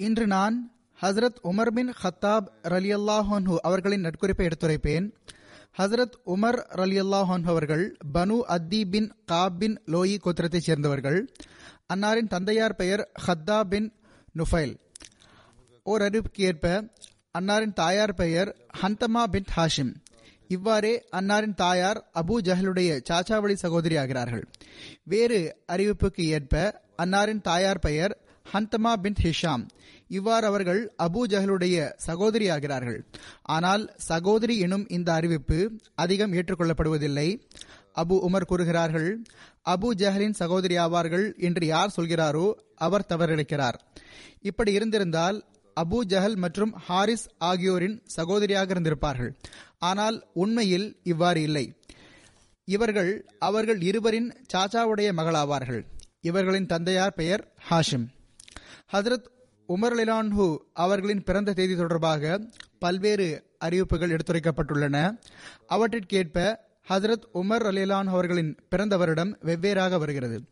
இன்று நான் ஹசரத் உமர் பின் ஹத்தாப் ரலியல்லாஹு அவர்களின் நட்குறிப்பை எடுத்துரைப்பேன். ஹசரத் உமர் ரலியல்லாஹன் அவர்கள் பனு அத்தி பின் காப் பின் லோயி கோத்திரத்தைச் சேர்ந்தவர்கள். அன்னாரின் தந்தையார் பெயர் ஹத்தா பின் நுஃபைல். ஓர் அறிவிப்புக்கு ஏற்ப அன்னாரின் தாயார் பெயர் ஹந்தமா பின் ஹாஷிம். இவ்வாறே அன்னாரின் தாயார் அபு ஜஹலுடைய சாச்சாவளி சகோதரி ஆகிறார்கள் வேறு அறிவிப்புக்கு ஏற்ப அன்னாரின் தாயார் பெயர் ஹந்தமா பின் ஹிஷாம். இவ்வாறு அவர்கள் அபு ஜஹலுடைய சகோதரி ஆகிறார்கள் ஆனால் சகோதரி எனும் இந்த அறிவிப்பு அதிகம் ஏற்றுக்கொள்ளப்படுவதில்லை. அபு உமர் கூறுகிறார்கள் அபு ஜஹலின் சகோதரி ஆவார்கள் என்று யார் சொல்கிறாரோ அவர் தவறிழைக்கிறார். இப்படி இருந்திருந்தால் அபு ஜஹல் மற்றும் ஹாரிஸ் ஆகியோரின் சகோதரியாக இருந்திருப்பார்கள். ஆனால் உண்மையில் இவ்வாறு இல்லை. இவர்கள் அவர்கள் இருவரின் சாச்சாவுடைய மகளாவார்கள். இவர்களின் தந்தையார் பெயர் ஹாஷிம். ஹசரத் உமர் லிலான்ஹு அவர்களின் பிறந்த தேதி தொடர்பாக பல்வேறு அறிவிப்புகள் எடுத்துரைக்கப்பட்டுள்ளன. அவற்றிற்கேற்ப ஹசரத் உமர் அலிலான் அவர்களின் பிறந்த வருடம் வெவ்வேறாக வருகிறது.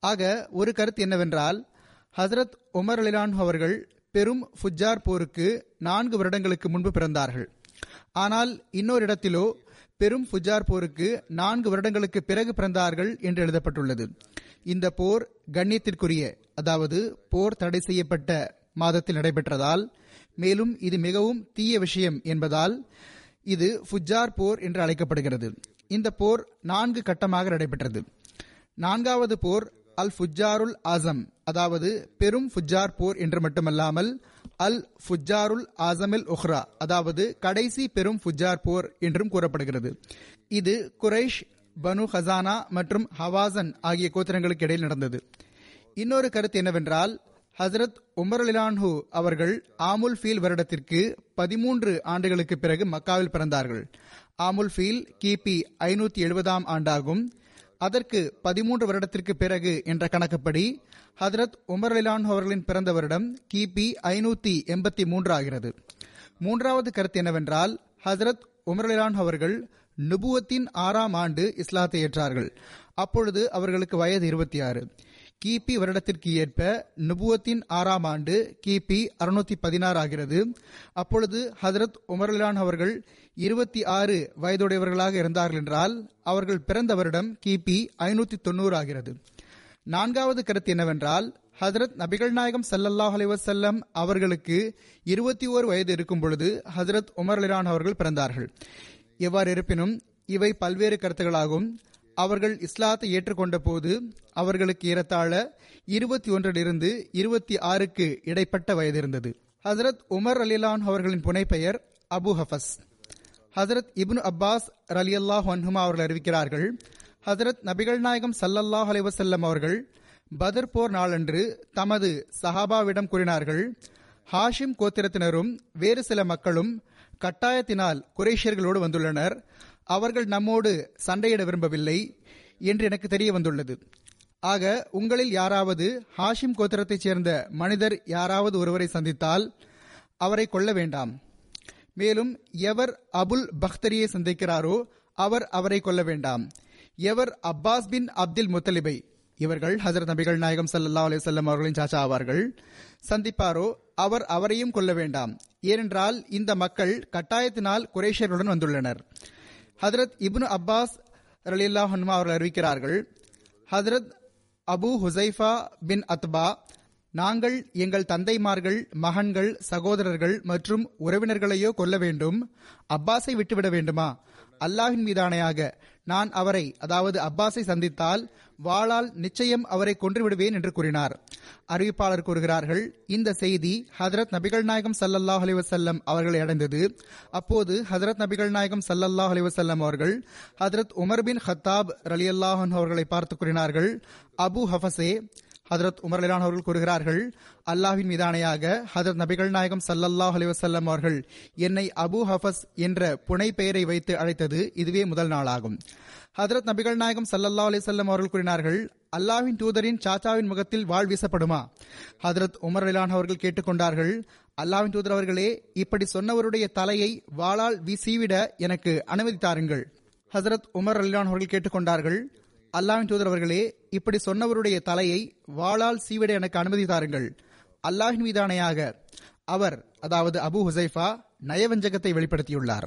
ஆக ஒரு கருத்து என்னவென்றால் ஹசரத் உமர் அலிலான் அவர்கள் பெரும் ஃபுஜார் போருக்கு நான்கு வருடங்களுக்கு முன்பு பிறந்தார்கள். ஆனால் இன்னொரு இடத்திலோ பெரும் ஃபுஜார் போருக்கு நான்கு வருடங்களுக்கு பிறகு பிறந்தார்கள் என்று எழுதப்பட்டுள்ளது. இந்த போர் கண்ணியத்திற்குரிய அதாவது போர் தடை செய்யப்பட்ட மாதத்தில் நடைபெற்றதால் மேலும் இது மிகவும் தீய விஷயம் என்பதால் இது ஃபுஜார் போர் என்று அழைக்கப்படுகிறது. இந்த போர் நான்கு கட்டமாக நடைபெற்றது. நான்காவது போர் அல் ஃபுஜாருல் ஆசம் அதாவது பெரும் ஃபுஜார் போர் என்று மட்டுமல்லாமல் அல் ஃபுஜாருல் ஆசமில் உஹ்ரா அதாவது கடைசி பெரும் ஃபுஜார் போர் என்றும் கூறப்படுகிறது. இது குரைஷ் பனு ஹசானா மற்றும் ஹவாசன் ஆகிய கோத்திரங்களுக்கு இடையில் நடந்தது. இன்னொரு கருத்து என்னவென்றால் ஹசரத் உமர் அலிலான்ஹு அவர்கள் ஆமுல் ஃபீல் வருடத்திற்கு பதிமூன்று ஆண்டுகளுக்கு பிறகு மக்காவில் பிறந்தார்கள். ஆமுல் ஃபீல் கிபி ஐநூத்தி எழுபதாம் ஆண்டாகும். அதற்கு பதிமூன்று வருடத்திற்கு பிறகு என்ற கணக்குப்படி ஹதரத் உமர் அலிலான் அவர்களின் பிறந்த வருடம் கிபி ஐநூத்தி எண்பத்தி மூன்று ஆகிறது. மூன்றாவது கருத்து என்னவென்றால் ஹசரத் உமர் அலிலான் அவர்கள் நுபுவத்தின் ஆறாம் ஆண்டு இஸ்லாத்தை ஏற்றார்கள். அப்பொழுது அவர்களுக்கு வயது இருபத்தி ஆறு கிபி வருடத்திற்கு ஏற்ப நுபுவத்தின் ஆறாம் ஆண்டு கிபி அறுநூத்தி பதினாறு ஆகிறது. அப்பொழுது ஹதரத் உமர்லான் அவர்கள் இருபத்தி ஆறு வயதுடையவர்களாக இருந்தார்கள் என்றால் அவர்கள் பிறந்த வருடம் கிபி ஐநூத்தி தொண்ணூறு ஆகிறது. நான்காவது கருத்து என்னவென்றால் ஹசரத் நபிகள் நாயகம் சல்லல்லாஹ் அலைவசல்லம் அவர்களுக்கு இருபத்தி ஓரு வயது இருக்கும் பொழுது ஹசரத் உமர் அலிரான் அவர்கள் பிறந்தார்கள். எவ்வாறு இருப்பினும் இவை பல்வேறு கருத்துகளாகும். அவர்கள் இஸ்லாத்தை ஏற்றுக்கொண்ட போது அவர்களுக்கு ஏறத்தாழ இருபத்தி ஒன்றிலிருந்து இருபத்தி ஆறுக்கு இடைப்பட்ட வயது இருந்தது ஹசரத் உமர் அலிலான் அவர்களின் புனைப்பெயர் அபு ஹஃபஸ். ஹசரத் இப்னு அப்பாஸ் ரலி அல்லாஹ் ஹன்ஹுமா அவர்கள் அறிவிக்கிறார்கள் ஹசரத் நபிகள் நாயகம் சல்லல்லாஹ் அலைவசல்லம் அவர்கள் பதர் போர் நாளன்று தமது சஹாபாவிடம் கூறினார்கள் ஹாஷிம் கோத்திரத்தினரும் வேறு சில மக்களும் கட்டாயத்தினால் குரேஷியர்களோடு வந்துள்ளனர். அவர்கள் நம்மோடு சண்டையிட விரும்பவில்லை என்று எனக்கு தெரிய வந்துள்ளது. ஆக உங்களில் யாராவது ஹாஷிம் கோத்திரத்தைச் சேர்ந்த மனிதர் யாராவது ஒருவரை சந்தித்தால் அவரை கொல்ல வேண்டாம். மேலும் எவர் அபுல் பக்தரியை சந்திக்கிறாரோ அவர் அவரை கொல்ல வேண்டாம். எவர் அப்பாஸ் பின் அப்துல் முத்தலிபை இவர்கள் ஹசரத் நபிகள் நாயகம் சல்லா அலிசல்லம் அவர்களின் சாச்சா ஆவார்கள். சந்திப்பாரோ அவர் அவரையும் கொல்ல வேண்டாம். ஏனென்றால் இந்த மக்கள் கட்டாயத்தினால் குரேஷர்களுடன் வந்துள்ளனர். ஹதரத் இப்னு அப்பாஸ் ரலில்லா ஹன்மா அவர்கள் அறிவிக்கிறார்கள் ஹதரத் அபு ஹுசைஃபா பின் அத்பா நாங்கள் எங்கள் தந்தைமார்கள் மகன்கள் சகோதரர்கள் மற்றும் உறவினர்களையோ கொல்ல வேண்டும். அப்பாஸை விட்டுவிட வேண்டுமா? அல்லாஹின் மீதானையாக நான் அவரை அதாவது அப்பாஸை சந்தித்தால் வாளால் நிச்சயம் அவரை கொன்றுவிடுவேன் என்று கூறினார். அறிவிப்பாளர் கூறுகிறார்கள் இந்த செய்தி ஹதரத் நபிகள் நாயகம் சல்லல்லாஹ் அலிவசல்லம் அவர்களை அடைந்தது. அப்போது ஹதரத் நபிகள் நாயகம் சல்லல்லாஹ் அலிவசல்லம் அவர்கள் ஹதரத் உமர் பின் ஹத்தாப் ரலியல்லாஹன் அவர்களை பார்த்து கூறினார்கள் அபு ஹஃபசே ஹதரத் உமர் அலிலான் அவர்கள் கூறுகிறார்கள் அல்லாஹின் மீதானையாக ஹதரத் நபிகள் நாயகம் சல்லல்லாஹ் அலிவசல்லம் அவர்கள் என்னை அபு ஹஃபஸ் என்ற புனை பெயரை வைத்து அழைத்தது இதுவே முதல் நாளாகும். ஹதரத் நபிகள் நாயகம் சல்லல்லா அலிசல்லம் அவர்கள் கூறினார்கள் அல்லாவின் தூதரின் சாச்சாவின் முகத்தில் வாழ் வீசப்படுமா? ஹதரத் உமர் அலிலான் அவர்கள் கேட்டுக்கொண்டார்கள் அல்லாவின் தூதர் அவர்களே இப்படி சொன்னவருடைய தலையை வாளால் வீசிவிட எனக்கு அனுமதி தாருங்கள். ஹசரத் உமர் அலிலான் அவர்கள் கேட்டுக்கொண்டார்கள் அல்லாஹின் தூதர் அவர்களே இப்படி சொன்னவருடைய தலையை வாளால் சீவிட எனக்கு அனுமதி தாருங்கள். அல்லாஹின் மீதானையாக அவர் அதாவது அபு ஹுசைஃபா நயவஞ்சகத்தை வெளிப்படுத்தியுள்ளார்.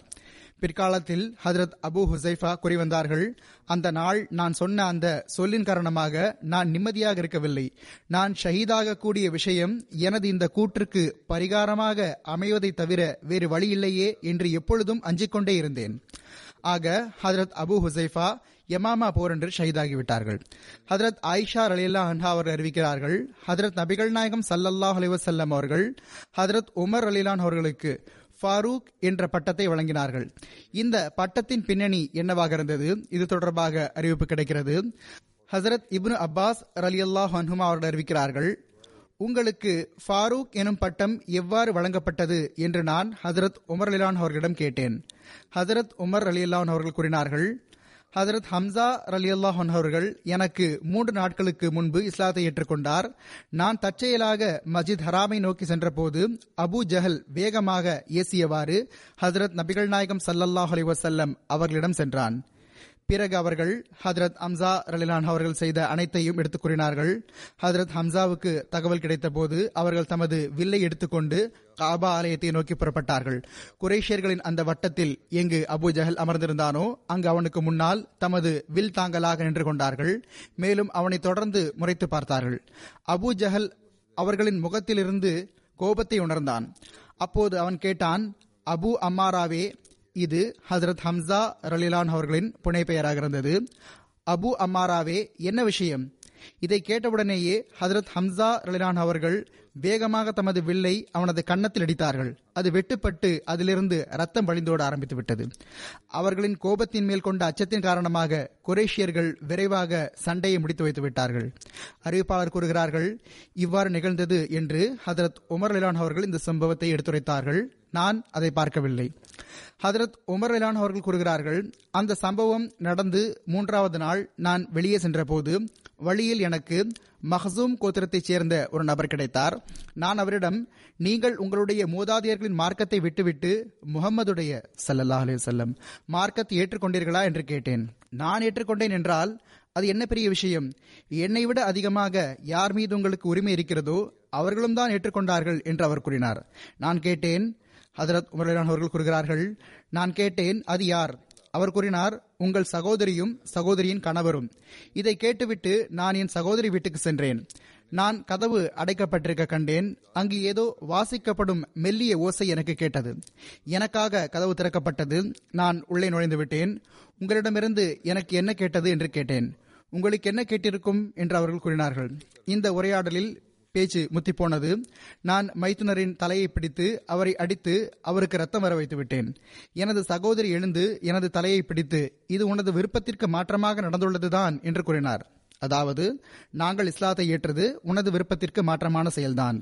பிற்காலத்தில் ஹதரத் அபு ஹுசைஃபா கூறிவந்தார்கள் அந்த நாள் நான் சொன்ன அந்த சொல்லின் காரணமாக நான் நிம்மதியாக இருக்கவில்லை. நான் ஷஹீதாக கூடிய விஷயம் எனது இந்த கூற்றுக்கு பரிகாரமாக அமைவதை தவிர வேறு வழி இல்லையே என்று எப்பொழுதும் அஞ்சிக்கொண்டே இருந்தேன். ஆக ஹதரத் அபு ஹுசைஃபா யமாமா போர் என்று ஷஹீதாகிவிட்டார்கள். ஹதரத் ஆயிஷா அலியல்லா அன்ஹா அவர்கள் அறிவிக்கிறார்கள் ஹதரத் நபிகள் நாயகம் சல்லல்லாஹ் அலிவசல்லம் அவர்கள் ஹதரத் உமர் அலிலான் அவர்களுக்கு ஃபாரூக் என்ற பட்டத்தை வழங்கினார்கள். இந்த பட்டத்தின் பின்னணி என்னவாக இருந்தது? இது தொடர்பாக அறிவிப்பு கிடைக்கிறது. ஹசரத் இப்னு அப்பாஸ் அலி அல்லாஹ் அன்ஹுமா அவர்கள் அறிவிக்கிறார்கள் உங்களுக்கு ஃபாரூக் எனும் பட்டம் எவ்வாறு வழங்கப்பட்டது? என்று நான் ஹசரத் உமர் அலிலான் அவர்களிடம் கேட்டேன். ஹசரத் உமர் அலி அல்லான் அவர்கள் கூறினார்கள் ஹசரத் ஹம்சா அலி அல்லாஹன் அவர்கள் எனக்கு மூன்று நாட்களுக்கு முன்பு இஸ்லாத்தை ஏற்றுக்கொண்டார். நான் தற்செயலாக மஸ்ஜித் ஹராமை நோக்கி சென்றபோது அபு ஜஹல் வேகமாக ஏசியவாறு ஹசரத் நபிகள் நாயகம் சல்லல்லாஹ் அலி வசல்லம் அவர்களிடம் சென்றான். பிறகு அவர்கள் ஹதரத் ஹம்சா ரலிலான் அவர்கள் செய்த அனைத்தையும் எடுத்துக் கூறினார்கள். ஹதரத் ஹம்சாவுக்கு தகவல் கிடைத்தபோது அவர்கள் தமது வில்லை எடுத்துக்கொண்டு காபா ஆலயத்தை நோக்கி புறப்பட்டார்கள். குரேஷியர்களின் அந்த வட்டத்தில் எங்கு அபு ஜஹல் அமர்ந்திருந்தானோ அங்கு அவனுக்கு முன்னால் தமது வில் தாங்கலாக நின்று கொண்டார்கள். மேலும் அவனை தொடர்ந்து முறைத்து பார்த்தார்கள். அபு ஜஹல் அவர்களின் முகத்திலிருந்து கோபத்தை உணர்ந்தான். அப்போது அவன் கேட்டான் அபு அம்மாராவே இது ஹசரத் ஹம்சா ரலிலான் அவர்களின் புனை பெயராக இருந்தது அபு அம்மாராவே என்ன விஷயம்? இதை கேட்டவுடனேயே ஹசரத் ஹம்சா ரலிலான் அவர்கள் வேகமாக தமது வில்லை அவனது கன்னத்தில் அடித்தார்கள். அது வெட்டுப்பட்டு அதிலிருந்து ரத்தம் வழிந்தோட ஆரம்பித்து விட்டது. அவர்களின் கோபத்தின் மேல் கொண்ட அச்சத்தின் காரணமாக குரேஷியர்கள் விரைவாக சண்டையை முடித்து வைத்து விட்டார்கள். அறிவிப்பாளர் கூறுகிறார்கள் இவ்வாறு நிகழ்ந்தது என்று ஹதரத் உமர் லிலான் அவர்கள் இந்த சம்பவத்தை எடுத்துரைத்தார்கள். நான் அதை பார்க்கவில்லை. ஹதரத் உமர் லிலான் அவர்கள் கூறுகிறார்கள் அந்த சம்பவம் நடந்து மூன்றாவது நாள் நான் வெளியே சென்றபோது வழியில் எனக்கு மஹசூம் கோத்திரத்தைச் சேர்ந்த ஒரு நபர் கிடைத்தார். நான் அவரிடம் நீங்கள் உங்களுடைய மூதாதையர்களின் மார்க்கத்தை விட்டுவிட்டு முகம்மதுடைய சல்லல்லா அலி செல்லம் மார்க்கத்தை ஏற்றுக்கொண்டீர்களா? என்று கேட்டேன். நான் ஏற்றுக்கொண்டேன் என்றால் அது என்ன பெரிய விஷயம்? என்னை விட அதிகமாக யார் மீது உங்களுக்கு உரிமை இருக்கிறதோ அவர்களும் தான் ஏற்றுக்கொண்டார்கள் என்று அவர் கூறினார். நான் கேட்டேன் ஹசரத் உமர்லான் அவர்கள் கூறுகிறார்கள் நான் கேட்டேன் அது யார்? அவர் கூறினார் உங்கள் சகோதரியும் சகோதரியின் கணவரும். இதை கேட்டுவிட்டு நான் என் சகோதரி வீட்டுக்கு சென்றேன். நான் கதவு அடைக்கப்பட்டிருக்க கண்டேன். அங்கு ஏதோ வாசிக்கப்படும் மெல்லிய ஓசை எனக்கு கேட்டது. எனக்காக கதவு திறக்கப்பட்டது. நான் உள்ளே நுழைந்து விட்டேன். உங்களிடமிருந்து எனக்கு என்ன கேட்டது? என்று கேட்டேன். உங்களுக்கு என்ன கேட்டிருக்கும்? என்று அவர்கள் கூறினார்கள். இந்த உரையாடலில் பேச்சு முத்திப்போனது. நான் மைத்துனரின் தலையை பிடித்து அவரை அடித்து அவருக்கு ரத்தம் வர வைத்து விட்டேன் எனது சகோதரி எழுந்து எனது தலையை பிடித்து இது உனது விருப்பத்திற்கு மாற்றமாக நடந்துள்ளதுதான் என்று கூறினார். அதாவது நாங்கள் இஸ்லாத்தை ஏற்றது உனது விருப்பத்திற்கு மாற்றமான செயல்தான்.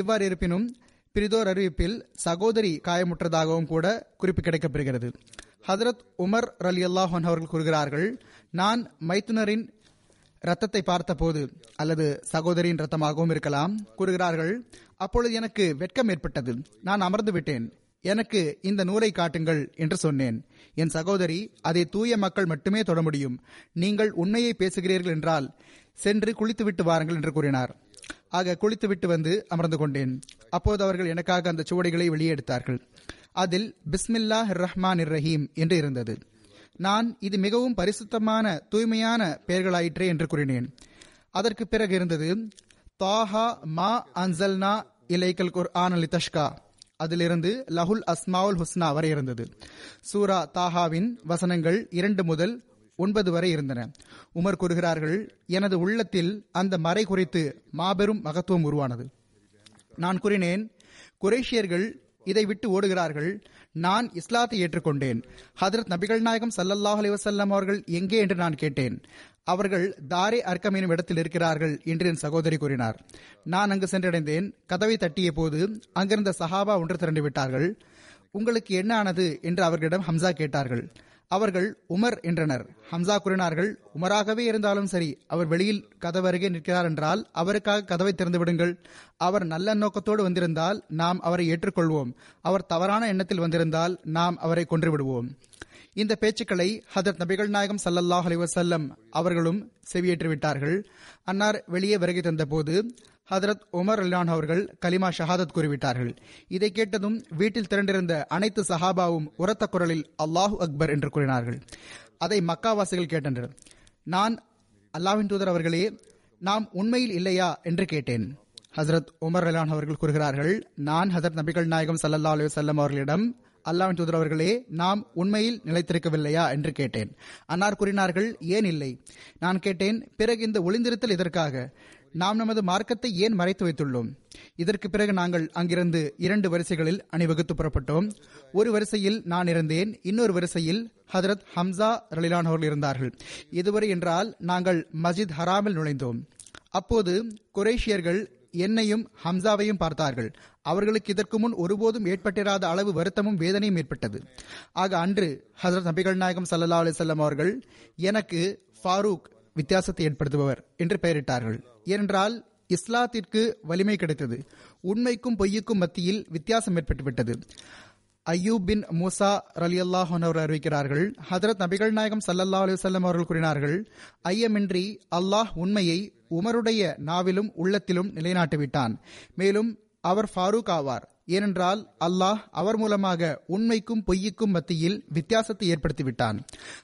இவ்வாறு இருப்பினும் பிரிதோர் அறிவிப்பில் சகோதரி காயமுற்றதாகவும் கூட குறிப்பு கிடைக்கப்பெறுகிறது ஹதரத் உமர் அலி அல்லாஹன் அவர்கள் கூறுகிறார்கள் நான் மைத்துனரின் ரத்தத்தை பார்த்தபோது அல்லது சகோதரியின் ரத்தமாகவும் இருக்கலாம். கூறுகிறார்கள் அப்பொழுது எனக்கு வெட்கம் ஏற்பட்டது. நான் அமர்ந்து விட்டேன். எனக்கு இந்த நூலை காட்டுங்கள் என்று சொன்னேன். என் சகோதரி அதை தூய மக்கள் மட்டுமே தொட முடியும். நீங்கள் உண்மையை பேசுகிறீர்கள் என்றால் சென்று குளித்துவிட்டு வாருங்கள் என்று கூறினார். ஆக குளித்துவிட்டு வந்து அமர்ந்து கொண்டேன். அப்போது அவர்கள் எனக்காக அந்த சுவடிகளை வெளியே எடுத்தார்கள். அதில் பிஸ்மில்லா ரஹ்மான் ரஹீம் என்று இருந்தது. நான் இது மிகவும் பரிசுத்தமான தூய்மையான பெயர்களாயிற்றே என்று கூறினேன். அதற்கு பிறகு இருந்தது தாஹா மா அன்சல்னா இலைக்கல் குர் ஆனலி தஷ்கா. அதிலிருந்து லஹுல் அஸ்மாவுல் ஹுஸ்னா வரை இருந்தது. சூரா தாஹாவின் வசனங்கள் இரண்டு முதல் ஒன்பது வரை இருந்தன. உமர் கூறுகிறார்கள் எனது உள்ளத்தில் அந்த மறை குறித்து மாபெரும் மகத்துவம் உருவானது. நான் கூறினேன் குரேஷியர்கள் இதை விட்டு ஓடுகிறார்கள். நான் இஸ்லாத்தை ஏற்றுக்கொண்டேன். ஹதரத் நபிகள் நாயகம் சல்லல்லாஹ் அலிவசல்லம் அவர்கள் எங்கே என்று நான் கேட்டேன். அவர்கள் தாரே அர்க்கம் எனும் இடத்தில் இருக்கிறார்கள் என்று என் சகோதரி கூறினார். நான் அங்கு சென்றடைந்தேன். கதவை தட்டிய போது அங்கிருந்த சஹாபா ஒன்று திரண்டு விட்டார்கள். உங்களுக்கு என்ன ஆனது? என்று அவர்களிடம் ஹம்சா கேட்டார்கள். அவர்கள் உமர் என்றனர். ஹம்சா கூறினார்கள் உமராகவே இருந்தாலும் சரி அவர் வெளியில் கதவருகே நிற்கிறார் என்றால் அவருக்காக கதவை திறந்து விடுங்கள். அவர் நல்ல நோக்கத்தோடு வந்திருந்தால் நாம் அவரை ஏற்றுக்கொள்வோம். அவர் தவறான எண்ணத்தில் வந்திருந்தால் நாம் அவரை கொன்றுவிடுவோம். இந்த பேச்சுக்களை ஹதரத் நபிகள் நாயகம் சல்லல்லாஹ் அலி வசல்லம் அவர்களும் செவியேற்று விட்டார்கள் அன்னார் வெளியே வருகை தந்தபோது ஹதரத் உமர் அல்லான் அவர்கள் கலிமா ஷஹாதத் கூறிவிட்டார்கள். இதை கேட்டதும் வீட்டில் திரண்டிருந்த அனைத்து சஹாபாவும் உரத்த குரலில் அல்லாஹு அக்பர் என்று கூறினார்கள். அதை மக்காவாசிகள் கேட்டனர். நான் அல்லாவின் தூதர் அவர்களே நாம் உண்மையில் இல்லையா? என்று கேட்டேன். ஹசரத் உமர் அலான் அவர்கள் கூறுகிறார்கள் நான் ஹசரத் நபிகள் நாயகம் சல்லா அலி வல்லம் அவர்களிடம் அல்லாவின் தூதர் அவர்களே நாம் உண்மையில் நிலைத்திருக்கவில்லையா? என்று கேட்டேன். அன்னார் கூறினார்கள் ஏன் இல்லை? நான் கேட்டேன் பிறகு இந்த ஒளிந்திருத்தல் இதற்காக நாம் நமது மார்க்கத்தை ஏன் மறைத்து வைத்துள்ளோம்? இதற்கு பிறகு நாங்கள் அங்கிருந்து இரண்டு வரிசைகளில் அணிவகுத்து புறப்பட்டோம். ஒரு வரிசையில் நான் இருந்தேன் இன்னொரு வரிசையில் ஹதரத் ஹம்சா ரலிலான் அவர்கள் இருந்தார்கள். இதுவரை என்றால் நாங்கள் மஸ்ஜித் ஹராமில் நுழைந்தோம். அப்போது குரேஷியர்கள் என்னையும் ஹம்சாவையும் பார்த்தார்கள். அவர்களுக்கு இதற்கு முன் ஒருபோதும் ஏற்பட்டிராத அளவு வருத்தமும் வேதனையும் ஏற்பட்டது. ஆக அன்று ஹசரத் நபிகள் நாயகம் சல்லா அலிசல்லாம் அவர்கள் எனக்கு ஃபாரூக் வித்தியாசத்தை ஏற்படுத்துபவர் என்று பெயரிட்டார்கள். ஏனென்றால் இஸ்லாத்திற்கு வலிமை கிடைத்தது. உண்மைக்கும் பொய்யுக்கும் மத்தியில் வித்தியாசம் ஏற்பட்டுவிட்டது. அய்யூப் பின் மூசா ரலி அல்லாஹன் அறிவிக்கிறார்கள். ஹதரத் நபிகள் நாயகம் சல்லல்லா அலுவலம் அவர்கள் கூறினார்கள் ஐயமின்றி அல்லாஹ் உண்மையை உமருடைய நாவிலும் உள்ளத்திலும் நிலைநாட்டிவிட்டான். மேலும் அவர் ஃபாரூக் ஆவார். ஏனென்றால் அல்லாஹ் அவர் மூலமாக உண்மைக்கும் பொய்யுக்கும் மத்தியில் வித்தியாசத்தை ஏற்படுத்திவிட்டான்.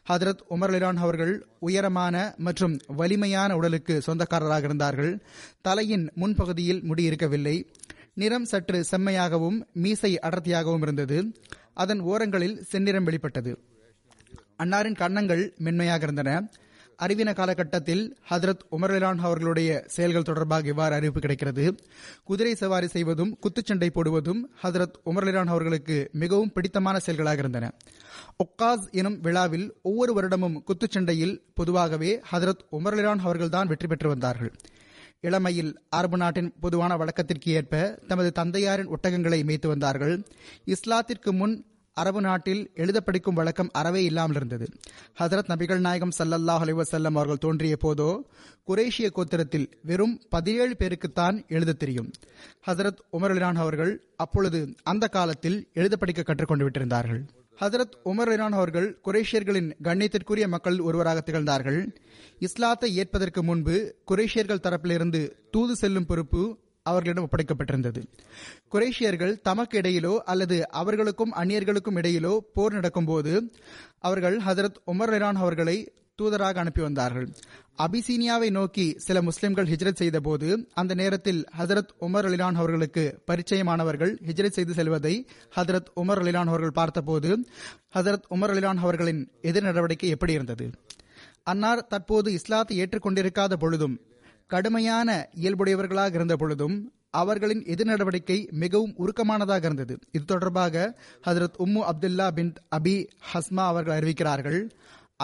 ஹதரத் உமர் அலிரான் அவர்கள் உயரமான மற்றும் வலிமையான உடலுக்கு சொந்தக்காரராக இருந்தார்கள். தலையின் முன்பகுதியில் முடி இருக்கவில்லை நிறம் சற்று செம்மையாகவும் மீசை அடர்த்தியாகவும் இருந்தது. அதன் ஓரங்களில் செந்நிறம் வெளிப்பட்டது. அன்னாரின் கன்னங்கள் மென்மையாக இருந்தன. அறிவின காலகட்டத்தில் ஹதரத் உமர்லான் அவர்களுடைய செயல்கள் தொடர்பாக இவ்வாறு அறிவிப்பு கிடைக்கிறது. குதிரை சவாரி செய்வதும் குத்துச்சண்டை போடுவதும் ஹதரத் உமர்லான் அவர்களுக்கு மிகவும் பிடித்தமான செயல்களாக இருந்தன. ஒக்காஸ் எனும் விழாவில் ஒவ்வொரு வருடமும் குத்துச்சண்டையில் பொதுவாகவே ஹதரத் உமர்லான் அவர்கள்தான் வெற்றி பெற்று வந்தார்கள். இளமையில் அரபு நாட்டின் பொதுவான வழக்கத்திற்கு ஏற்ப தமது தந்தையாரின் ஒட்டகங்களை மேய்த்து வந்தார்கள். இஸ்லாத்திற்கு முன் அரபு நாட்டில் எழுத படிக்கும் வழக்கம் அறவே இல்லாமல் இருந்தது. ஹசரத் நபிகள் நாயகம் சல்லல்லாஹ் அலிவசல்லம் அவர்கள் தோன்றிய போதோ குரேஷிய கோத்திரத்தில் வெறும் பதினேழு பேருக்குத்தான் எழுத தெரியும். ஹசரத் உமர் அலிரான் அவர்கள் அப்பொழுது அந்த காலத்தில் எழுத படிக்க கற்றுக்கொண்டு விட்டிருந்தார்கள். ஹசரத் உமர் இரான் அவர்கள் குரேஷியர்களின் கண்ணியத்திற்குரிய மக்கள் ஒருவராக திகழ்ந்தார்கள். இஸ்லாத்தை ஏற்பதற்கு முன்பு குரேஷியர்கள் தரப்பிலிருந்து தூது செல்லும் பொறுப்பு அவர்களிடம் ஒப்படைக்கப்பட்டிருந்தது. குரேஷியர்கள் தமக்கு இடையிலோ அல்லது அவர்களுக்கும் அந்நியர்களுக்கும் இடையிலோ போர் நடக்கும்போது அவர்கள் ஹசரத் உமர் இரான் அவர்களை தூதராக அனுப்பி வந்தார்கள். அபிசீனியாவை நோக்கி சில முஸ்லிம்கள் ஹிஜ்ரத் செய்த போது அந்த நேரத்தில் ஹசரத் உமர் அலிலான் அவர்களுக்கு பரிச்சயமானவர்கள் ஹிஜ்ரத் செய்து செல்வதை ஹசரத் உமர் அலிலான் அவர்கள் பார்த்தபோது ஹசரத் உமர் அலிலான் அவர்களின் எதிர் நடவடிக்கை எப்படி இருந்தது? அன்னார் தற்போது இஸ்லாத்தை ஏற்றுக்கொண்டிருக்காத பொழுதும் கடுமையான இயல்புடையவர்களாக இருந்த பொழுதும் அவர்களின் எதிர் நடவடிக்கை மிகவும் உருக்கமானதாக இருந்தது. இது தொடர்பாக ஹசரத் உம்மு அப்துல்லா பின் அபி ஹஸ்மா அவர்கள் அறிவிக்கிறார்கள்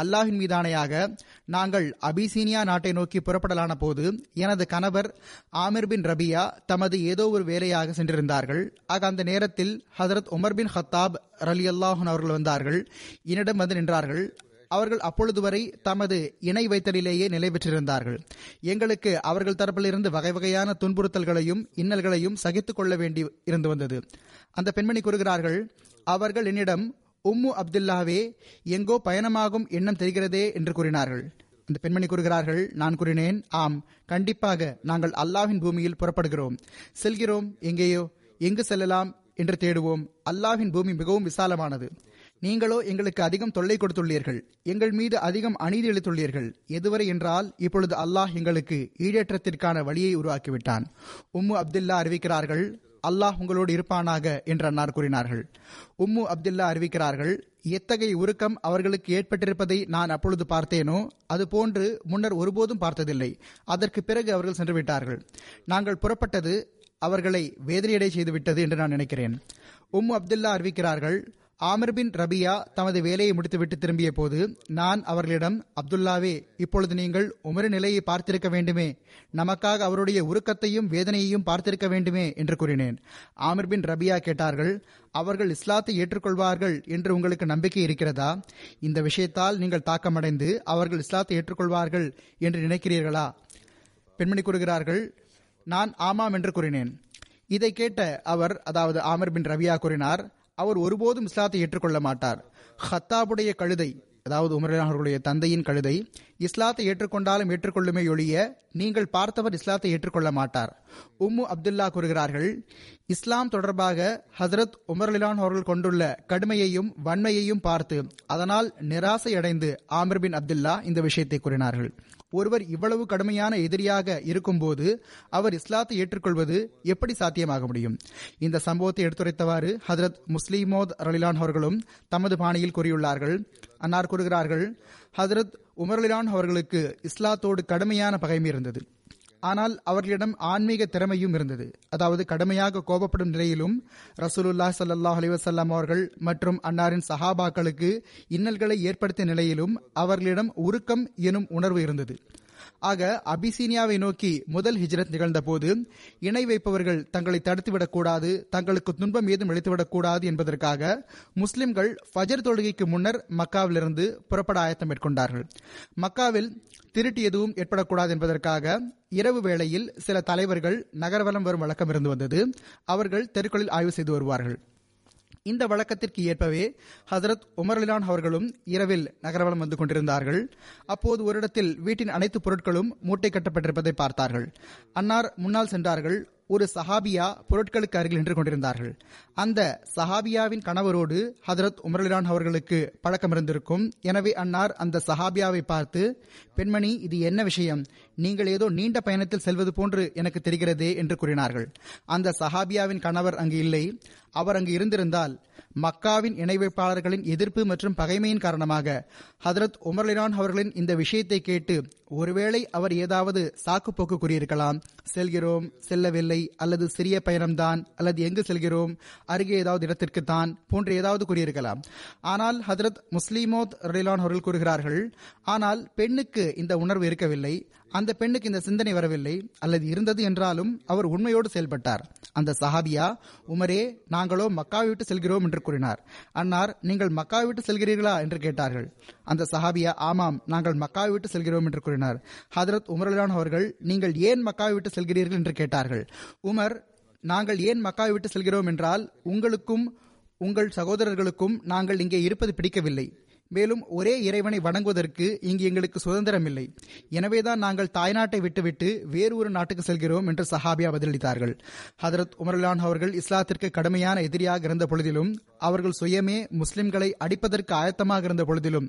அல்லாஹின் மீதானையாக நாங்கள் அபிசீனியா நாட்டை நோக்கி புறப்படலான போது எனது கணவர் ஆமிர் பின் ரபியா தமது ஏதோ ஒரு வேலையாக சென்றிருந்தார்கள். ஆக அந்த நேரத்தில் ஹசரத் உமர் பின் ஹத்தாப் ரலி அல்லாஹன் அவர்கள் வந்தார்கள். என்னிடம் வந்து நின்றார்கள். அவர்கள் அப்பொழுது வரை தமது இணை வைத்தலிலேயே நிலை பெற்றிருந்தார்கள். எங்களுக்கு அவர்கள் தரப்பிலிருந்து வகை வகையான துன்புறுத்தல்களையும் இன்னல்களையும் சகித்துக் கொள்ள வேண்டி இருந்து வந்தது. அந்த பெண்மணி கூறுகிறார்கள் அவர்கள் என்னிடம் உம்மு அப்துல்லாவே எங்கோ பயணமாகும் எண்ணம் தெரிகிறதே என்று கூறினார்கள். அந்த பெண்மணி கூறுகிறார்கள் நான் கூறினேன் ஆம் கண்டிப்பாக நாங்கள் அல்லாவின் பூமியில் புறப்படுகிறோம். செல்கிறோம் எங்கேயோ எங்கு செல்லலாம் என்று தேடுவோம். அல்லாஹின் பூமி மிகவும் விசாலமானது. நீங்களோ எங்களுக்கு அதிகம் தொல்லை கொடுத்துள்ளீர்கள். எங்கள் மீது அதிகம் அநீதி இழுத்துள்ளீர்கள். எதுவரை என்றால் இப்பொழுது அல்லாஹ் எங்களுக்கு ஈடேற்றத்திற்கான வழியை உருவாக்கிவிட்டான். உம்மு அப்துல்லா அறிவிக்கிறார்கள் அல்லாஹ் உங்களோடு இருப்பானாக என்று அன்னார் கூறினார்கள். உம்மு அப்துல்லா அறிவிக்கிறார்கள் எத்தகைய உருக்கம் அவர்களுக்கு ஏற்பட்டிருப்பதை நான் அப்பொழுது பார்த்தேனோ அதுபோன்று முன்னர் ஒருபோதும் பார்த்ததில்லை. அதற்கு பிறகு அவர்கள் சென்று விட்டார்கள். நாங்கள் புறப்பட்டது அவர்களை வேதனையடை செய்துவிட்டது என்று நான் நினைக்கிறேன். உம்மு அப்துல்லா அறிவிக்கிறார்கள் ஆமிர் பின் ரபியா தமது வேலையை முடித்துவிட்டு திரும்பிய போது நான் அவர்களிடம் அப்துல்லாவே இப்பொழுது நீங்கள் உமரின் நிலையை பார்த்திருக்க வேண்டுமே. நமக்காக அவருடைய உருக்கத்தையும் வேதனையையும் பார்த்திருக்க வேண்டுமே என்று கூறினேன். ஆமிர் பின் ரபியா கேட்டார்கள் அவர்கள் இஸ்லாத்தை ஏற்றுக்கொள்வார்கள் என்று உங்களுக்கு நம்பிக்கை இருக்கிறதா? இந்த விஷயத்தால் நீங்கள் தாக்கமடைந்து அவர்கள் இஸ்லாத்தை ஏற்றுக்கொள்வார்கள் என்று நினைக்கிறீர்களா? பெண்மணி கூறுகிறார்கள் நான் ஆமாம் என்று கூறினேன். இதை கேட்ட அவர் அதாவது ஆமர் பின் ரவியா கூறினார் அவர் ஒருபோதும் இஸ்லாத்தை ஏற்றுக்கொள்ள மாட்டார். ஹத்தாபுடைய கழுதை அதாவது உமரலான் அவர்களுடைய தந்தையின் கழுதை இஸ்லாத்தை ஏற்றுக்கொண்டாலும் ஏற்றுக்கொள்ளுமே ஒழிய நீங்கள் பார்த்தவர் இஸ்லாத்தை ஏற்றுக்கொள்ள மாட்டார். உம்மு அப்துல்லா கூறுகிறார்கள் இஸ்லாம் தொடர்பாக ஹசரத் உமர்லிலான் அவர்கள் கொண்டுள்ள கடுமையையும் வன்மையையும் பார்த்து அதனால் நிராசை அடைந்து ஆமிர் பின் அப்துல்லா இந்த விஷயத்தை கூறினார்கள். ஒருவர் இவ்வளவு கடுமையான எதிரியாக இருக்கும்போது அவர் இஸ்லாத்தை ஏற்றுக்கொள்வது எப்படி சாத்தியமாக முடியும்? இந்த சம்பவத்தை எடுத்துரைத்தவாறு ஹதரத் முஸ்லிமோத் ரலிலான் அவர்களும் தமது பாணியில் கூறியுள்ளார்கள் அன்னார் கூறுகிறார்கள் ஹதரத் உமர்லிலான் அவர்களுக்கு இஸ்லாத்தோடு கடுமையான பகைமை இருந்தது. ஆனால் அவர்களிடம் ஆன்மீக திறமையும் இருந்தது. அதாவது கடுமையாக கோபப்படும் நிலையிலும் ரசூலுல்லா சல்லாஹ் அலிவசல்லாம் அவர்கள் மற்றும் அன்னாரின் சஹாபாக்களுக்கு இன்னல்களை ஏற்படுத்திய நிலையிலும் அவர்களிடம் உருக்கம் எனும் உணர்வு இருந்தது. ஆக அபிசீனியாவை நோக்கி முதல் ஹிஜ்ரத் நிகழ்ந்தபோது இணை வைப்பவர்கள் தங்களை தடுத்துவிடக்கூடாது தங்களுக்கு துன்பம் ஏதும் இழைத்துவிடக்கூடாது என்பதற்காக முஸ்லிம்கள் ஃபஜர் தொழுகைக்கு முன்னர் மக்காவிலிருந்து புறப்பட ஆயத்தம் மேற்கொண்டார்கள். மக்காவில் திருட்டு எதுவும் ஏற்படக்கூடாது என்பதற்காக இரவு வேளையில் சில தலைவர்கள் நகர்வலம் வரும் வழக்கம் இருந்து வந்தது. அவர்கள் தெருக்களில் ஆய்வு செய்து வருவார்கள். இந்த வழக்கத்திற்கு ஏற்பவே ஹசரத் உமர்லிலான் அவர்களும் இரவில் நகரவலம் வந்து கொண்டிருந்தார்கள். அப்போது ஒரு இடத்தில் வீட்டின் அனைத்து பொருட்களும் மூட்டை கட்டப்பட்டிருப்பதை பார்த்தார்கள். அன்னார் முன்னால் சென்றார்கள். ஒரு சஹாபியா பொருட்களுக்கு அருகில் நின்று கொண்டிருந்தார்கள். அந்த சஹாபியாவின் கணவரோடு ஹதரத் உமர்லான் அவர்களுக்கு பழக்கம் இருந்திருக்கும். எனவே அன்னார் அந்த சஹாபியாவை பார்த்து பெண்மணி இது என்ன விஷயம்? நீங்கள் ஏதோ நீண்ட பயணத்தில் செல்வது போன்று எனக்கு தெரிகிறதே என்று கூறினார்கள். அந்த சஹாபியாவின் கணவர் அங்கு இல்லை. அவர் அங்கு இருந்திருந்தால் மக்காவின் இணை வைப்பாளர்களின் எதிர்ப்பு மற்றும் பகைமையின் காரணமாக ஹதரத் உமர்லினான் அவர்களின் இந்த விஷயத்தை கேட்டு ஒருவேளை அவர் ஏதாவது சாக்குப்போக்கு கூறியிருக்கலாம். செல்கிறோம் செல்லவில்லை அல்லது சிறிய பயணம்தான் அல்லது எங்கு செல்கிறோம் அருகே ஏதாவது இடத்திற்கு தான் போன்று ஏதாவது கூறியிருக்கலாம். ஆனால் ஹதரத் முஸ்லிமோத் ரலிலான் அவர்கள் கூறுகிறார்கள் ஆனால் பெண்ணுக்கு இந்த உணர்வு இருக்கவில்லை அந்த பெண்ணுக்கு இந்த சிந்தனை வரவில்லை. அல்லது இருந்தது என்றாலும் அவர் உண்மையோடு செயல்பட்டார். அந்த சஹாபியா உமரே நாங்களோ மக்கா விட்டு செல்கிறோம் என்று கூறினார். அன்னார் நீங்கள் மக்கா விட்டு செல்கிறீர்களா? என்று கேட்டார்கள். அந்த சஹாபியா ஆமாம் நாங்கள் மக்கா விட்டு செல்கிறோம் என்று கூறினார். ஹதரத் உமரலான் அவர்கள் நீங்கள் ஏன் மக்கா விட்டு செல்கிறீர்கள்? என்று கேட்டார்கள். உமர் நாங்கள் ஏன் மக்கா விட்டு செல்கிறோம் என்றால் உங்களுக்கும் உங்கள் சகோதரர்களுக்கும் நாங்கள் இங்கே இருப்பது பிடிக்கவில்லை. மேலும் ஒரே இறைவனை வணங்குவதற்கு இங்கு எங்களுக்கு சுதந்திரம் இல்லை எனவேதான் நாங்கள் தாய்நாட்டை விட்டுவிட்டு வேறு ஒரு நாட்டுக்கு செல்கிறோம் என்று சஹாபியா பதிலளித்தார்கள். ஹதரத் உமர்லான் அவர்கள் இஸ்லாத்திற்கு கடுமையான எதிரியாக இருந்த பொழுதிலும் அவர்கள் சுயமே முஸ்லிம்களை அடிப்பதற்கு ஆயத்தமாக இருந்த பொழுதிலும்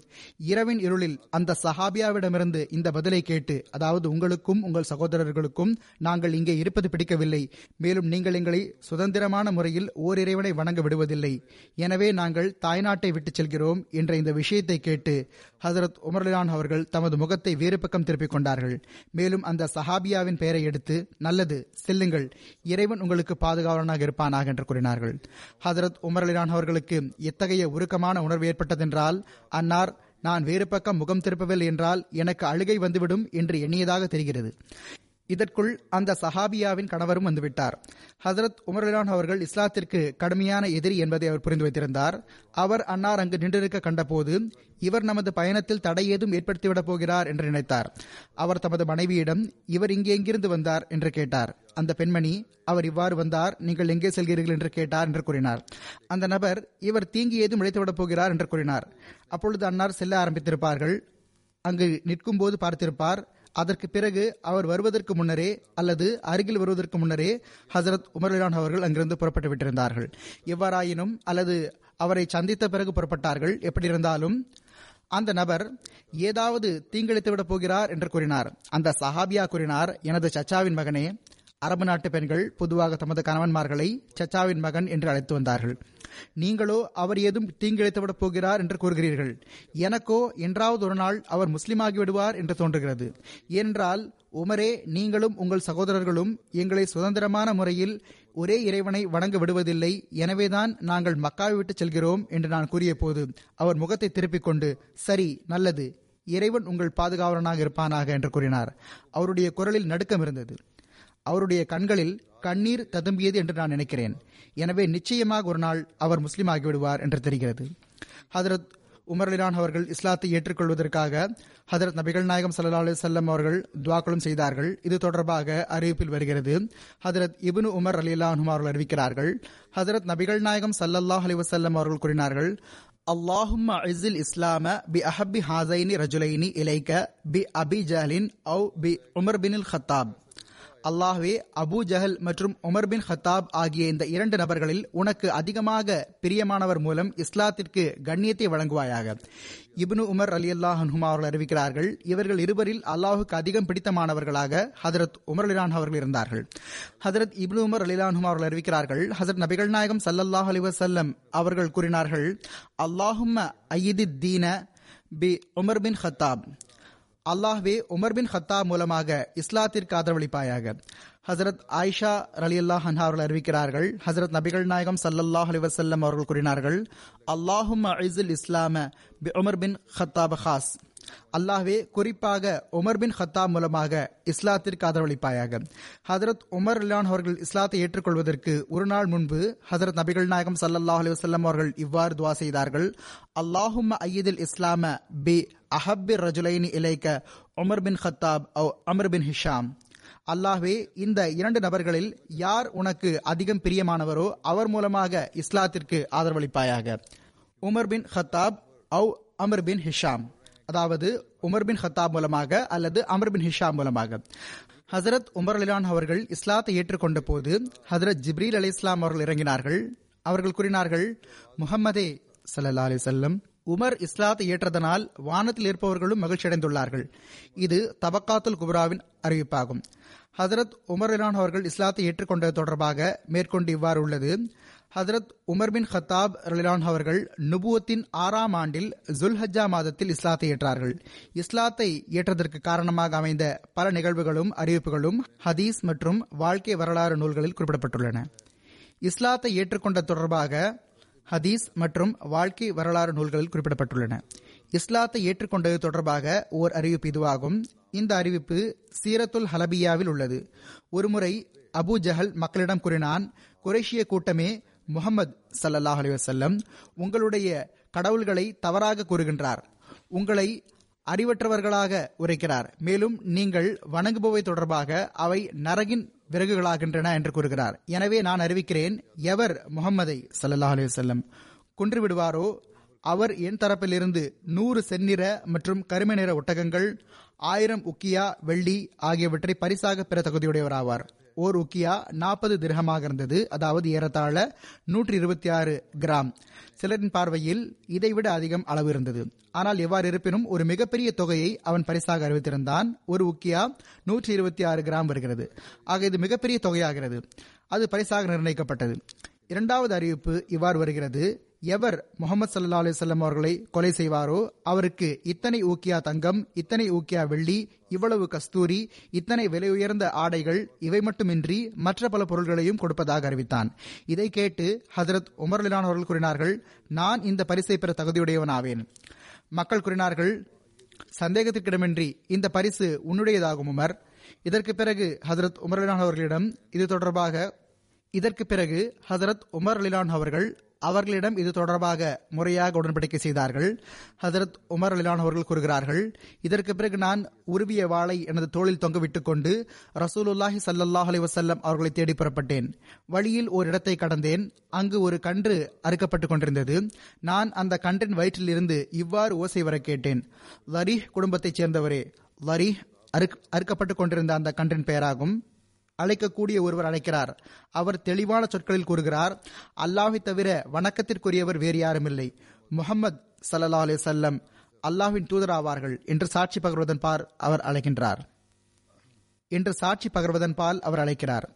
இரவின் இருளில் அந்த சஹாபியாவிடமிருந்து இந்த பதிலை கேட்டு அதாவது உங்களுக்கும் உங்கள் சகோதரர்களுக்கும் நாங்கள் இங்கே இருப்பது பிடிக்கவில்லை. மேலும் நீங்கள் எங்களை சுதந்திரமான முறையில் ஓர் இறைவனை வணங்க விடுவதில்லை. எனவே நாங்கள் தாய்நாட்டை விட்டு செல்கிறோம் என்ற இந்த விஷயம் விஷயத்தை கேட்டு ஹசரத் உமர்லான் அவர்கள் தமது முகத்தை வேறு பக்கம் திருப்பிக் கொண்டார்கள். மேலும் அந்த சஹாபியாவின் பெயரை எடுத்து நல்லது செல்லுங்கள் இறைவன் உங்களுக்கு பாதுகாவலனாக இருப்பானாக என்று கூறினார்கள். ஹசரத் உமர்லான் அவர்களுக்கு எத்தகைய உருக்கமான உணர்வு ஏற்பட்டதென்றால் அன்னார் நான் வேறு பக்கம் முகம் திருப்பவில்லை என்றால் எனக்கு அழுகை வந்துவிடும் என்று எண்ணியதாக தெரிகிறது. இதற்குள் அந்த சஹாபியாவின் கணவரும் வந்துவிட்டார். ஹசரத் உமர்லான் அவர்கள் இஸ்லாத்திற்கு கடுமையான எதிரி என்பதை அவர் புரிந்து வைத்திருந்தார். அவர் அன்னார் அங்கு நின்றிருக்க கண்டபோது இவர் நமது பயணத்தில் தடை ஏதும் ஏற்படுத்திவிடப் போகிறார் என்று நினைத்தார். அவர் தமது மனைவியிடம் இவர் இங்கே எங்கிருந்து வந்தார்? என்று கேட்டார். அந்த பெண்மணி அவர் இவ்வாறு வந்தார் நீங்கள் எங்கே செல்கிறீர்கள்? என்று கேட்டார் என்று கூறினார். அந்த நபர் இவர் தீங்கி ஏதும் இழைத்துவிடப் போகிறார் என்று கூறினார். அப்பொழுது அன்னார் செல்ல ஆரம்பித்திருப்பார்கள். அங்கு நிற்கும்போது பார்த்திருப்பார் அதற்கு பிறகு அவர் வருவதற்கு முன்னரே அல்லது அருகில் வருவதற்கு முன்னரே ஹசரத் உமர்லான் அவர்கள் அங்கிருந்து புறப்பட்டு விட்டிருந்தார்கள். எவ்வாறாயினும் அல்லது அவரை சந்தித்த பிறகு புறப்பட்டார்கள். எப்படி இருந்தாலும் அந்த நபர் ஏதாவது தீங்கிழைத்து விடப் போகிறார் என்று கூறினார். அந்த சஹாபியா கூறினார் எனது சச்சாவின் மகனே அரபு நாட்டு பெண்கள் பொதுவாக தமது கணவன்மார்களை சச்சாவின் மகன் என்று அழைத்து வந்தார்கள். நீங்களோ அவர் ஏதும் தீங்கிழைத்துவிடப் போகிறார் என்று கூறுகிறீர்கள். எனக்கோ என்றாவது ஒரு நாள் அவர் முஸ்லிமாகி விடுவார் என்று தோன்றுகிறது. ஏனென்றால் உமரே நீங்களும் உங்கள் சகோதரர்களும் எங்களை சுதந்திரமான முறையில் ஒரே இறைவனை வணங்க விடுவதில்லை. எனவேதான் நாங்கள் மக்காவை விட்டு செல்கிறோம் என்று நான் கூறிய போது அவர் முகத்தை திருப்பிக் கொண்டு சரி நல்லது. இறைவன் உங்கள் பாதுகாவலனாக இருப்பானாக என்று கூறினார். அவருடைய குரலில் நடுக்கம் இருந்தது. அவருடைய கண்களில் கண்ணீர் ததும்பியது என்று நான் நினைக்கிறேன். எனவே நிச்சயமாக ஒரு நாள் அவர் முஸ்லீம் ஆகிவிடுவார் என்று தெரிகிறது. ஹதரத் உமர்லிரான் அவர்கள் இஸ்லாத்தை ஏற்றுக்கொள்வதற்காக ஹதரத் நபிகள் நாயகம் சல்லா அலி சொல்லம் அவர்கள் துவாக்களும் செய்தார்கள். இது தொடர்பாக அறிவிப்பில் வருகிறது. ஹதரத் இபுனு உமர் அலிலான் அவர்கள் அறிவிக்கிறார்கள். ஹதரத் நபிகள் நாயகம் சல்லல்லாஹ் அலி வசல்லம் அவர்கள் கூறினார்கள் அல்லாஹும் இஸ்இல் இஸ்லாம பி அஹபி ஹாசைனி ரஜுலைனி இலைக்க பி அபி ஜஹலின் அவு பி உமர் பினில் ஹத்தாப் அல்லாஹ்வே அபு ஜஹல் மற்றும் உமர் பின் ஹத்தாப் ஆகிய இந்த இரண்டு நபர்களில் உனக்கு அதிகமாக பிரியமானவர் மூலம் இஸ்லாத்திற்கு கண்ணியத்தை வழங்குவாயாக. இப்னு உமர் அலி அல்லாஹ் அவர்கள் அறிவிக்கிறார்கள் இவர்கள் இருவரில் அல்லாஹுக்கு அதிகம் பிடித்தமானவர்களாக ஹதரத் உமர் அலிலான் அவர்கள் இருந்தார்கள். ஹதரத் இப்னு உமர் அலிலான் அவர்கள் அறிவிக்கிறார்கள் ஹசரத் நபிகள் நாயகம் சல்லல்லாஹ் அலி வசல்லம் அவர்கள் கூறினார்கள் அல்லாஹும் ஐயதி தீன பி உமர் பின் ஹத்தாப். அல்லாஹ்வே உமர் பின் ஹத்தா மூலமாக இஸ்லாத்திற்கு ஆதரவளிப்பாயாக. ஹசரத் ஆயிஷா அலி அல்லாஹ் அவர்கள் அறிவிக்கிறார்கள். ஹசரத் நபிகள் நாயகம் சல்லல்லாஹ் அலி வசல்லம் அவர்கள் கூறினார்கள் அல்லாஹும் ஐசுல் இஸ்லாம பி உமர் பின் ஹத்தாப் ஹாஸ். அல்லாஹ்வே குறிப்பாக உமர் பின் ஹத்தா மூலமாக இஸ்லாத்திற்கு ஆதரவளிப்பாயாக. ஹதரத் உமர் அல்லான் அவர்கள் இஸ்லாத்தை ஏற்றுக்கொள்வதற்கு ஒரு நாள் முன்பு ஹதரத் நபிகள் நாயகம் சல்லாஹ் அலி அவர்கள் இவ்வாறு துவா செய்தார்கள். அல்லாஹும் ஐயதில் இஸ்லாம பி அஹப்பி ரஜுலைனி இலைக்க Umar bin Khattab Amr bin Hisham. அல்லாஹ்வே இந்த இரண்டு நபர்களில் யார் உனக்கு அதிகம் பிரியமானவரோ அவர் மூலமாக இஸ்லாத்திற்கு ஆதரவளிப்பாயாக. உமர் பின் ஹத்தாப் அவ் அமர் பின் ஹிஷாம். அதாவது உமர் பின் ஹத்தாப் மூலமாக அல்லது அமர் பின் ஹிஷா மூலமாக. ஹசரத் உமர் அலிலான் அவர்கள் இஸ்லாத்தை ஏற்றுக்கொண்ட போது ஹசரத் ஜிப்ரீல் அலி இஸ்லாம் அவர்கள் இறங்கினார்கள். அவர்கள் கூறினார்கள் முகம்மதே சல்லா அலி செல்லம் உமர் இஸ்லாத்தை ஏற்றதனால் வானத்தில் இருப்பவர்களும் மகிழ்ச்சி அடைந்துள்ளார்கள் இது தபக்காத்துல் குப்ராவின் அறிவிப்பாகும். ஹசரத் உமர் இலான் அவர்கள் இஸ்லாத்தை ஏற்றுக்கொண்டது தொடர்பாக மேற்கொண்டு இவ்வாறு உள்ளது ஹசரத் உமர் பின் ஹத்தாப் ரலிலான் அவர்கள் நுபுவத்தின் ஆறாம் ஆண்டில் ஜுல்ஹஜா மாதத்தில் இஸ்லாத்தை ஏற்றார்கள். இஸ்லாத்தை ஏற்றதற்கு காரணமாக அமைந்த பல நிகழ்வுகளும் அறிவிப்புகளும் ஹதீஸ் மற்றும் வாழ்க்கை வரலாறு நூல்களில் குறிப்பிடப்பட்டுள்ளன. இஸ்லாத்தை ஏற்றுக்கொண்ட தொடர்பாக ஹதீஸ் மற்றும் வாழ்க்கை வரலாறு நூல்களில் குறிப்பிடப்பட்டுள்ளன. இஸ்லாத்தை ஏற்றுக்கொண்டது தொடர்பாக ஓர் அறிவிப்பு இதுவாகும். இந்த அறிவிப்பு சீரத்துல் ஹலபியாவில் உள்ளது. ஒருமுறை அபு ஜஹல் மக்களிடம் கூறினான் குரேஷிய கூட்டமே முகமது சல்லல்லாஹ் அலி வசல்லம் உங்களுடைய கடவுள்களை தவறாக கூறுகின்றார். உங்களை அறிவற்றவர்களாக உரைக்கிறார். மேலும் நீங்கள் வணங்குபவை தொடர்பாக அவை நரகின் விறகுகளாகின்றன என்று கூறுகிறார். எனவே நான் அறிவிக்கிறேன் எவர் முகம்மதை சல்லல்லாஹ் அலி வல்லம் கொன்று விடுவாரோ அவர் என் தரப்பிலிருந்து நூறு செந்நிற மற்றும் கருமை நிற ஒட்டகங்கள் ஆயிரம் உக்கியா வெள்ளி ஆகியவற்றை பரிசாக பெற தகுதியுடையவராவார். ஓர் உக்கியா நாற்பது திரகமாக இருந்தது அதாவது ஏறத்தாழ நூற்றி இருபத்தி ஆறு கிராம். சிலரின் பார்வையில் இதைவிட அதிகம் அளவு இருந்தது. ஆனால் எவ்வாறு இருப்பினும் ஒரு மிகப்பெரிய தொகையை அவன் பரிசாக அறிவித்திருந்தான். ஒரு உக்கியா நூற்றி இருபத்தி ஆறு கிராம் வருகிறது. ஆக இது மிகப்பெரிய தொகையாகிறது. அது பரிசாக நிர்ணயிக்கப்பட்டது. இரண்டாவது அறிவிப்பு இவ்வாறு வருகிறது. எவர் முகமது சல்லா அலிசல்லம் அவர்களை கொலை செய்வாரோ அவருக்கு இத்தனை ஊக்கியா தங்கம் இத்தனை ஊக்கியா வெள்ளி இவ்வளவு கஸ்தூரி இத்தனை விலை உயர்ந்த ஆடைகள் இவை மட்டுமின்றி மற்ற பல பொருள்களையும் கொடுப்பதாக அறிவித்தான். இதை கேட்டு ஹசரத் உமர்லிலான் அவர்கள் கூறினார்கள் நான் இந்த பரிசை பெற தகுதியுடையவன் ஆவேன் மக்கள் கூறினார்கள் சந்தேகத்திற்கிடமின்றி இந்த பரிசு உன்னுடையதாகும் உமர். இதற்கு பிறகு ஹசரத் உமர் அலிலான் அவர்களிடம் இது தொடர்பாக இதற்கு பிறகு ஹசரத் உமர் அலிலான் அவர்கள் அவர்களிடம் இது தொடர்பாக முறையாக உடன்படிக்கை செய்தார்கள். ஹசரத் உமர் அலிலான் அவர்கள் கூறுகிறார்கள் இதற்கு பிறகு நான் உருவிய வாளை எனது தோளில் தொங்கவிட்டுக் கொண்டு ரசூலுல்லாஹி சல்லாஹ் அலி வசல்லம் அவர்களை தேடி புறப்பட்டேன். வழியில் ஒரு இடத்தை கடந்தேன். அங்கு ஒரு கன்று அறுக்கப்பட்டுக் கொண்டிருந்தது. நான் அந்த கன்றின் வயிற்றிலிருந்து இவ்வாறு ஓசை வர கேட்டேன். லரீஹ் குடும்பத்தைச் சேர்ந்தவரே லரீஹ் அறுக்கப்பட்டுக் கொண்டிருந்த அந்த கன்றின் பெயராகும். அழைக்கக்கூடிய ஒருவர் அழைக்கிறார். அவர் தெளிவான சொற்களில் கூறுகிறார் அல்லாஹை தவிர வணக்கத்திற்குரியவர் வேறு யாரும் இல்லை முகமது சல்லா அலி சல்லம் அல்லாஹின் தூதராவார்கள். என்று சாட்சி பகர்வதன் பார் அவர் அழைக்கின்றார். என்று சாட்சி பகர்வதன் பால் அவர் அழைக்கிறார்.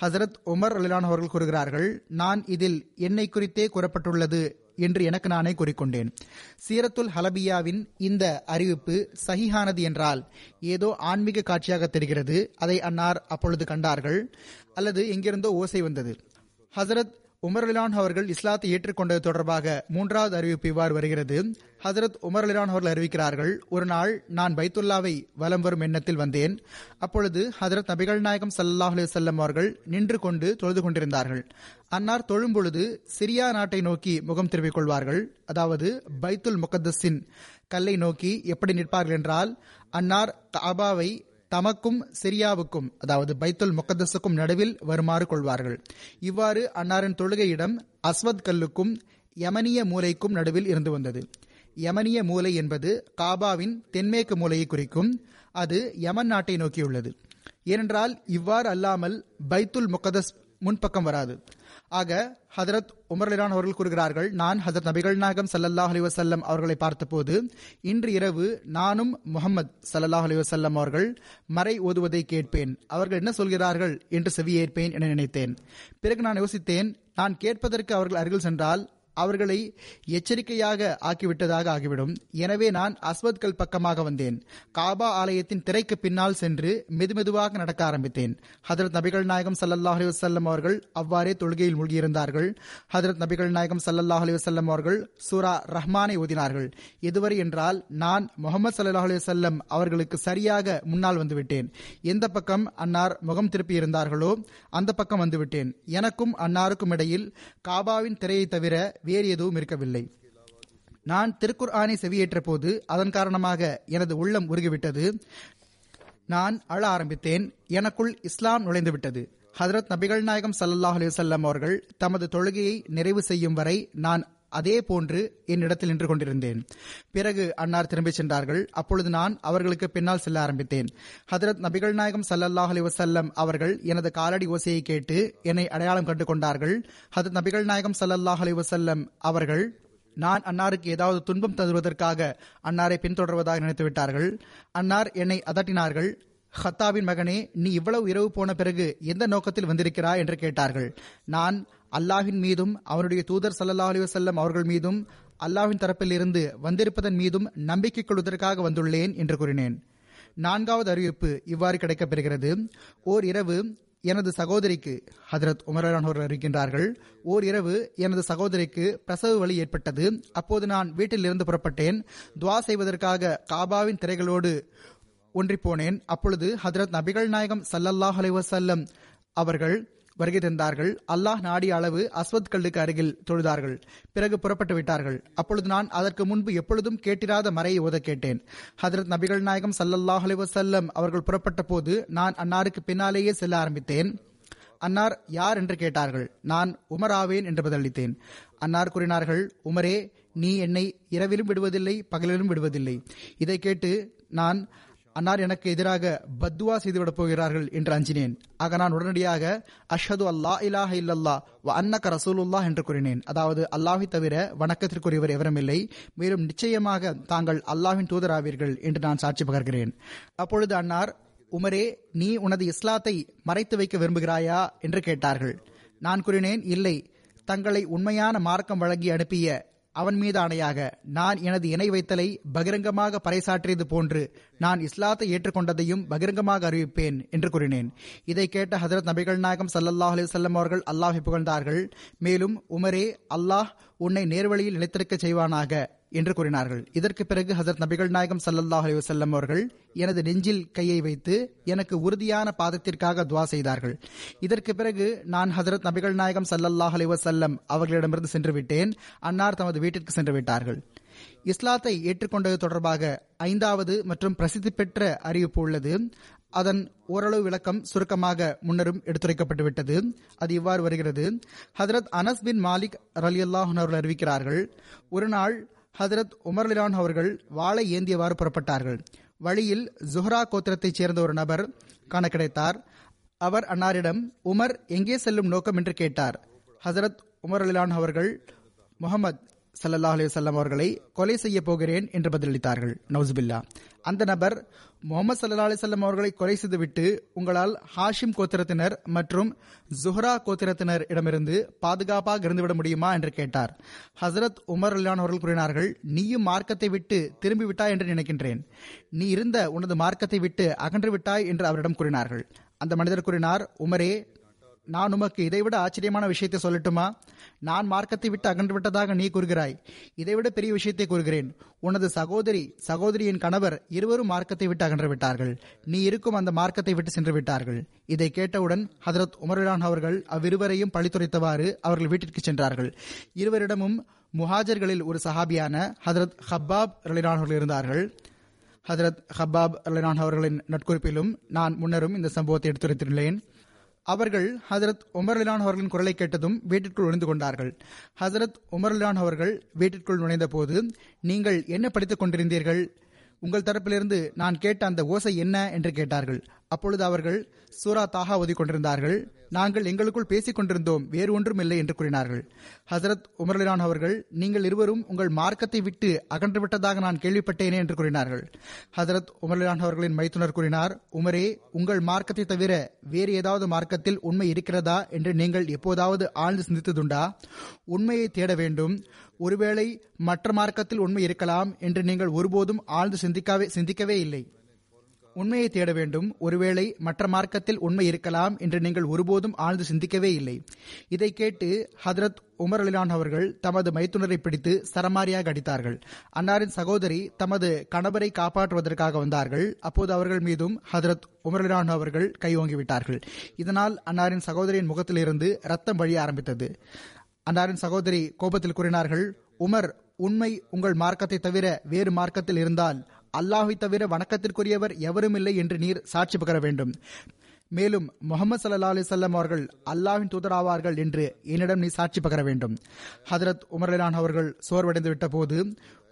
ஹசரத் உமர் அலிலான் அவர்கள் கூறுகிறார்கள் நான் இதில் என்னை குறித்தே கூறப்பட்டுள்ளது என்று எனக்கு நானே கூறிக்கொண்டேன். சீரத்துல் ஹலபியாவின் இந்த அறிவிப்பு சகிஹானது என்றால் ஏதோ ஆன்மீக காட்சியாக தெரிகிறது அதை அன்னார் அப்பொழுது கண்டார்கள் அல்லது எங்கிருந்தோ ஓசை வந்தது. ஹசரத் உமர் அலிலான் அவர்கள் இஸ்லாத்தை ஏற்றுக்கொண்டது தொடர்பாக மூன்றாவது அறிவிப்பு இவ்வாறு வருகிறது. ஹசரத் உமர் அலிலான் அவர்கள் அறிவிக்கிறார்கள் ஒரு நாள் நான் பைத்துல்லாவை வலம் வரும் எண்ணத்தில் வந்தேன். அப்பொழுது ஹசரத் நபிகள் நாயகம் சல்லாஹ் அலுவலம் அவர்கள் நின்று கொண்டு தொழுது கொண்டிருந்தார்கள். அன்னார் தொழும்பொழுது சிரியா நாட்டை நோக்கி முகம் திருப்பிக் கொள்வார்கள். அதாவது பைத்துல் முகத்தஸின் கல்லை நோக்கி எப்படி நிற்பார்கள் என்றால் அன்னார் காபாவை தமக்கும் சிரியாவுக்கும் அதாவது பைத்துல் முகத்தஸுக்கும் நடுவில் வருமாறு கொள்வார்கள். இவ்வாறு அன்னாரின் தொழுகையிடம் அஸ்வத் கல்லுக்கும் யமனிய மூலைக்கும் நடுவில் இருந்து வந்தது. யமனிய மூலை என்பது காபாவின் தென்மேற்கு மூலையை குறிக்கும் அது யமன் நாட்டை நோக்கியுள்ளது. ஏனென்றால் இவ்வாறு அல்லாமல் பைத்துல் முகதஸ் முன்பக்கம் வராது. ஆக ஹதரத் உமர்லிரான் அவர்கள் கூறுகிறார்கள் நான் ஹதரத் நபிகள் நாயகம் சல்லல்லாஹ் அலி வசல்லம் அவர்களை பார்த்தபோது இன்று இரவு நானும் முகமது சல்லல்லாஹ் அலி வசல்லம் அவர்கள் மறை ஓதுவதை கேட்பேன். அவர்கள் என்ன சொல்கிறார்கள் என்று செவியேற்பேன் என நினைத்தேன். பிறகு நான் யோசித்தேன் நான் கேட்பதற்கு அவர்கள் அருகில் சென்றால் அவர்களை எச்சரிக்கையாக ஆக்கிவிட்டதாக ஆகிவிடும். எனவே நான் அஸ்வத்கள் பக்கமாக வந்தேன். காபா ஆலயத்தின் திரைக்கு பின்னால் சென்று மெதுமெதுவாக நடக்க ஆரம்பித்தேன். ஹதரத் நபிகள் நாயகம் சல்லல்லாஹ் அலி வசல்லம் அவர்கள் அவ்வாறே தொழுகையில் மூழ்கியிருந்தார்கள். ஹதரத் நபிகள் நாயகம் சல்லல்லாஹ் அலி வசல்லம் அவர்கள் சூரா ரஹ்மானை ஓதினார்கள். எதுவரை என்றால் நான் முகமது சல்லாஹ் அலி வசல்லம் அவர்களுக்கு சரியாக முன்னால் வந்துவிட்டேன். எந்த பக்கம் அன்னார் முகம் திருப்பி இருந்தார்களோ அந்த பக்கம் வந்துவிட்டேன். எனக்கும் அன்னாருக்கும் இடையில் காபாவின் திரையை தவிர வேறு எதுவும் இருக்கவில்லை. நான் திருக்குர் ஆணை செவியேற்ற போது அதன் காரணமாக எனது உள்ளம் உருகிவிட்டது. நான் அழ ஆரம்பித்தேன். எனக்குள் இஸ்லாம் நுழைந்துவிட்டது. ஹதரத் நபிகள் நாயகம் சல்லாஹ் அலிவசல்லம் அவர்கள் தமது தொழுகையை நிறைவு செய்யும் வரை நான் அதே போன்று என்னிடத்தில் நின்று கொண்டிருந்தேன். பிறகு அன்னார் திரும்பிச் சென்றார்கள். அப்பொழுது நான் அவர்களுக்கு பின்னால் செல்ல ஆரம்பித்தேன். ஹதரத் நபிகள் நாயகம் சல்லல்லாஹ் அலி வசல்லம் அவர்கள் எனது காலடி ஓசையை கேட்டு என்னை அடையாளம் கண்டு கொண்டார்கள். ஹதரத் நபிகள் நாயகம் சல்லல்லாஹ் அலி வசல்லம் அவர்கள் நான் அன்னாருக்கு ஏதாவது துன்பம் தருவதற்காக அன்னாரை பின்தொடர்வதாக நினைத்து விட்டார்கள். அன்னார் என்னை அதட்டினார்கள். ஹத்தாவின் மகனே நீ இவ்வளவு இரவு போன பிறகு எந்த நோக்கத்தில் வந்திருக்கிறாய்? என்று கேட்டார்கள். நான் அல்லாஹின் மீதும் அவருடைய தூதர் சல்லா அலி வசல்லம் அவர்கள் மீதும் அல்லாஹின் தரப்பில் இருந்து வந்திருப்பதன் மீதும் நம்பிக்கை கொள்வதற்காக வந்துள்ளேன் என்று கூறினேன். நான்காவது அறிவிப்பு இவ்வாறு கிடைக்கப்பெறுகிறது. ஓர் இரவு எனது சகோதரிக்கு ஹதரத் உமரான் அவர்கள் இருக்கின்றார்கள் ஓர் இரவு எனது சகோதரிக்கு பிரசவ வலி ஏற்பட்டது. அப்போது நான் வீட்டில் இருந்து புறப்பட்டேன். துவா செய்வதற்காக காபாவின் திரைகளோடு ஒன்றிப்போனேன் அப்பொழுது ஹதரத் நபிகள் நாயகம் சல்லல்லாஹ் அலைவசல்லம் அவர்கள் வருகை தந்தார்கள். அல்லாஹ் நாடிய அளவு அஸ்வத் கல்லுக்கு அருகில் தொழுதார்கள். பிறகு புறப்பட்டு விட்டார்கள். அப்பொழுது நான் அதற்கு முன்பு எப்பொழுதும் கேட்டிராத மறையை ஓத கேட்டேன். ஹதரத் நபிகள் நாயகம் சல்லல்லாஹ் அலிவசல்லம் அவர்கள் புறப்பட்ட போது நான் அன்னாருக்கு பின்னாலேயே செல்ல ஆரம்பித்தேன். அன்னார் யார் என்று கேட்டார்கள். நான் உமராவேன் என்று பதிலளித்தேன். அன்னார் கூறினார்கள் உமரே நீ என்னை இரவிலும் விடுவதில்லை பகலிலும் விடுவதில்லை. இதை கேட்டு நான் அன்னார் எனக்கு எதிராக பத்துவா செய்துவிடப் போகிறார்கள் என்று அஞ்சினேன். ஆக நான் உடனடியாக அஷ்ஹது அல்லா இலாஹ இல்லல்லா வ அன்னக ரசூலுல்லா என்று கூறினேன். அதாவது அல்லாஹை தவிர வணக்கத்திற்குரியவர் எவருமில்லை மேலும் நிச்சயமாக தாங்கள் அல்லாஹின் தூதராவீர்கள் என்று நான் சாட்சி பகர்கிறேன். அப்பொழுது அன்னார் உமரே நீ உனது இஸ்லாத்தை மறைத்து வைக்க விரும்புகிறாயா? என்று கேட்டார்கள். நான் கூறினேன் இல்லை. தங்களை உண்மையான மார்க்கம் வழங்கி அனுப்பிய அவன் மீது ஆணையாக நான் எனது இணை வைத்தலை பகிரங்கமாக பறைசாற்றியது போன்று நான் இஸ்லாத்தை ஏற்றுக்கொண்டதையும் பகிரங்கமாக அறிவிப்பேன் என்று கூறினேன். இதை கேட்ட ஹதரத் நபிகள் நாயகம் சல்லல்லாஹ் அலிசல்லம் அவர்கள் அல்லாஹை புகழ்ந்தார்கள். மேலும் உமரே அல்லாஹ் உன்னை நேர்வழியில் நிலைத்திருக்க செய்வானாக. என்று கூறினார்கள். இதற்கு பிறகு ஹசரத் நபிகள் நாயகம் சல்லல்லாஹ் அலிவசல்லம் அவர்கள் எனது நெஞ்சில் கையை வைத்து எனக்கு உறுதியான பாதத்திற்காக துவா செய்தார்கள். இதற்கு பிறகு நான் ஹசரத் நபிகள் நாயகம் சல்லல்லாஹ் அலிவசல்லம் அவர்களிடமிருந்து சென்று விட்டேன் அன்னார் தமது வீட்டிற்கு சென்று விட்டார்கள். இஸ்லாத்தை ஏற்றுக்கொண்டது தொடர்பாக ஐந்தாவது மற்றும் பிரசித்தி பெற்ற அறிவிப்பு உள்ளது. அதன் ஓரளவு விளக்கம் சுருக்கமாக முன்னரும் எடுத்துரைக்கப்பட்டுவிட்டது அது இவ்வாறு வருகிறது. ஹதரத் அனஸ் பின் மாலிக் ரலியல்லாஹ் அவர்கள் அறிவிக்கிறார்கள் ஒரு நாள் ஹதரத் உமர் லிலான் அவர்கள் வாளை ஏந்தியவாறு புறப்பட்டார்கள். வழியில் ஜுஹ்ரா கோத்திரத்தைச் சேர்ந்த ஒரு நபர் காண கிடைத்தார் அவர் அன்னாரிடம் உமர் எங்கே செல்லும் நோக்கம்? என்று கேட்டார். ஹசரத் உமர் அலிலான் அவர்கள் முகமது சல்லல்லாஹ் அலைஹி அவர்களை கொலை செய்ய போகிறேன் என்று பதிலளித்தார்கள். நவுசுபில்லா. அந்த நபர் முகமது சல்லா அலிசல்லம் அவர்களை கொலை செய்துவிட்டு உங்களால் ஹாஷிம் கோத்திரத்தினர் மற்றும் ஜுஹ்ரா கோத்திரத்தினர் இடமிருந்து பாதுகாப்பாக இருந்துவிட முடியுமா என்று கேட்டார். ஹசரத் உமர் அல்லான் அவர்கள் கூறினார்கள் நீயும் மார்க்கத்தை விட்டு திரும்பி விட்டாய் என்று நினைக்கின்றேன். நீ இருந்த உனது மார்க்கத்தை விட்டு அகன்று விட்டாய் என்று அவரிடம் கூறினார்கள். அந்த மனிதர் கூறினார் உமரே நான் உமக்கு இதைவிட ஆச்சரியமான விஷயத்தை சொல்லட்டுமா? நான் மார்க்கத்தை விட்டு அகன்று விட்டதாக நீ கூறுகிறாய். இதைவிட பெரிய விஷயத்தை கூறுகிறேன். உனது சகோதரி சகோதரியின் கணவர் இருவரும் மார்க்கத்தை விட்டு அகன்று விட்டார்கள். நீ இருக்கும் அந்த மார்க்கத்தை விட்டு சென்று விட்டார்கள். இதை கேட்டவுடன் ஹதரத் உமர்லான் அவர்கள் அவ்விருவரையும் பழித்துரைத்தவாறு அவர்கள் வீட்டிற்கு சென்றார்கள். இருவரிடமும் முஹாஜர்களில் ஒரு சஹாபியான ஹதரத் ஹப்பாப் ரலிலான் அவர்கள் இருந்தார்கள். ஹதரத் ஹப்பாப் ரலிலான் அவர்களின் நட்குறிப்பிலும் நான் முன்னரும் இந்த சம்பவத்தை எடுத்துரைத்துள்ளேன் அவர்கள் ஹசரத் உமர்லான் அவர்களின் குரலை கேட்டதும் வீட்டிற்குள் நுழைந்து கொண்டார்கள். ஹசரத் உமர்லான் அவர்கள் வீட்டிற்குள் நுழைந்த போது நீங்கள் என்ன படித்துக் கொண்டிருந்தீர்கள்? உங்கள் தரப்பிலிருந்து நான் கேட்ட அந்த ஓசை என்ன என்று கேட்டார்கள். அப்பொழுது அவர்கள் சூரா தாகா ஓதி கொண்டிருந்தார்கள். நாங்கள் எங்களுக்குள் பேசிக் கொண்டிருந்தோம் வேறு ஒன்றும் இல்லை என்று கூறினார்கள். ஹசரத் உமர்லான் அவர்கள் நீங்கள் இருவரும் உங்கள் மார்க்கத்தை விட்டு அகன்று விட்டதாக நான் கேள்விப்பட்டேனே என்று கூறினார்கள். ஹசரத் உமர்லான் அவர்களின் மைத்துனர் கூறினார் உமரே உங்கள் மார்க்கத்தை தவிர வேறு ஏதாவது மார்க்கத்தில் உண்மை இருக்கிறதா? என்று நீங்கள் எப்போதாவது ஆழ்ந்து சிந்தித்ததுண்டா? உண்மையை தேட வேண்டும். ஒருவேளை மற்ற மார்க்கத்தில் உண்மை இருக்கலாம் என்று நீங்கள் ஒருபோதும் ஆழ்ந்து சிந்திக்கவே சிந்திக்கவே இல்லை. உண்மையை தேட வேண்டும். ஒருவேளை மற்ற மார்க்கத்தில் உண்மை இருக்கலாம் என்று நீங்கள் ஒருபோதும் ஆழ்ந்து சிந்திக்கவே இல்லை. இதை கேட்டு ஹதரத் உமர் அலிலான் அவர்கள் தமது மைத்துனரை பிடித்து சரமாரியாக அடித்தார்கள். அன்னாரின் சகோதரி தமது கணவரை காப்பாற்றுவதற்காக வந்தார்கள். அப்போது அவர்கள் மீதும் ஹதரத் உமர் அலிலான் அவர்கள் கையோங்கிவிட்டார்கள். இதனால் அன்னாரின் சகோதரியின் முகத்திலிருந்து ரத்தம் வழிய ஆரம்பித்தது. அன்னாரின் சகோதரி கோபத்தில் கூறினார்கள் உமர் உண்மை உங்கள் மார்க்கத்தை தவிர வேறு மார்க்கத்தில் இருந்தால் அல்லாஹை தவிர வணக்கத்திற்குரியவர் எவரும் இல்லை என்று நீர் சாட்சி பகர வேண்டும். மேலும் முகமது சல்லா அலிசல்லம் அவர்கள் அல்லாவின் தூதராவார்கள் என்று என்னிடம் நீ சாட்சி பகர வேண்டும். ஹதரத் உமர்லான் அவர்கள் சோர்வடைந்து விட்ட போது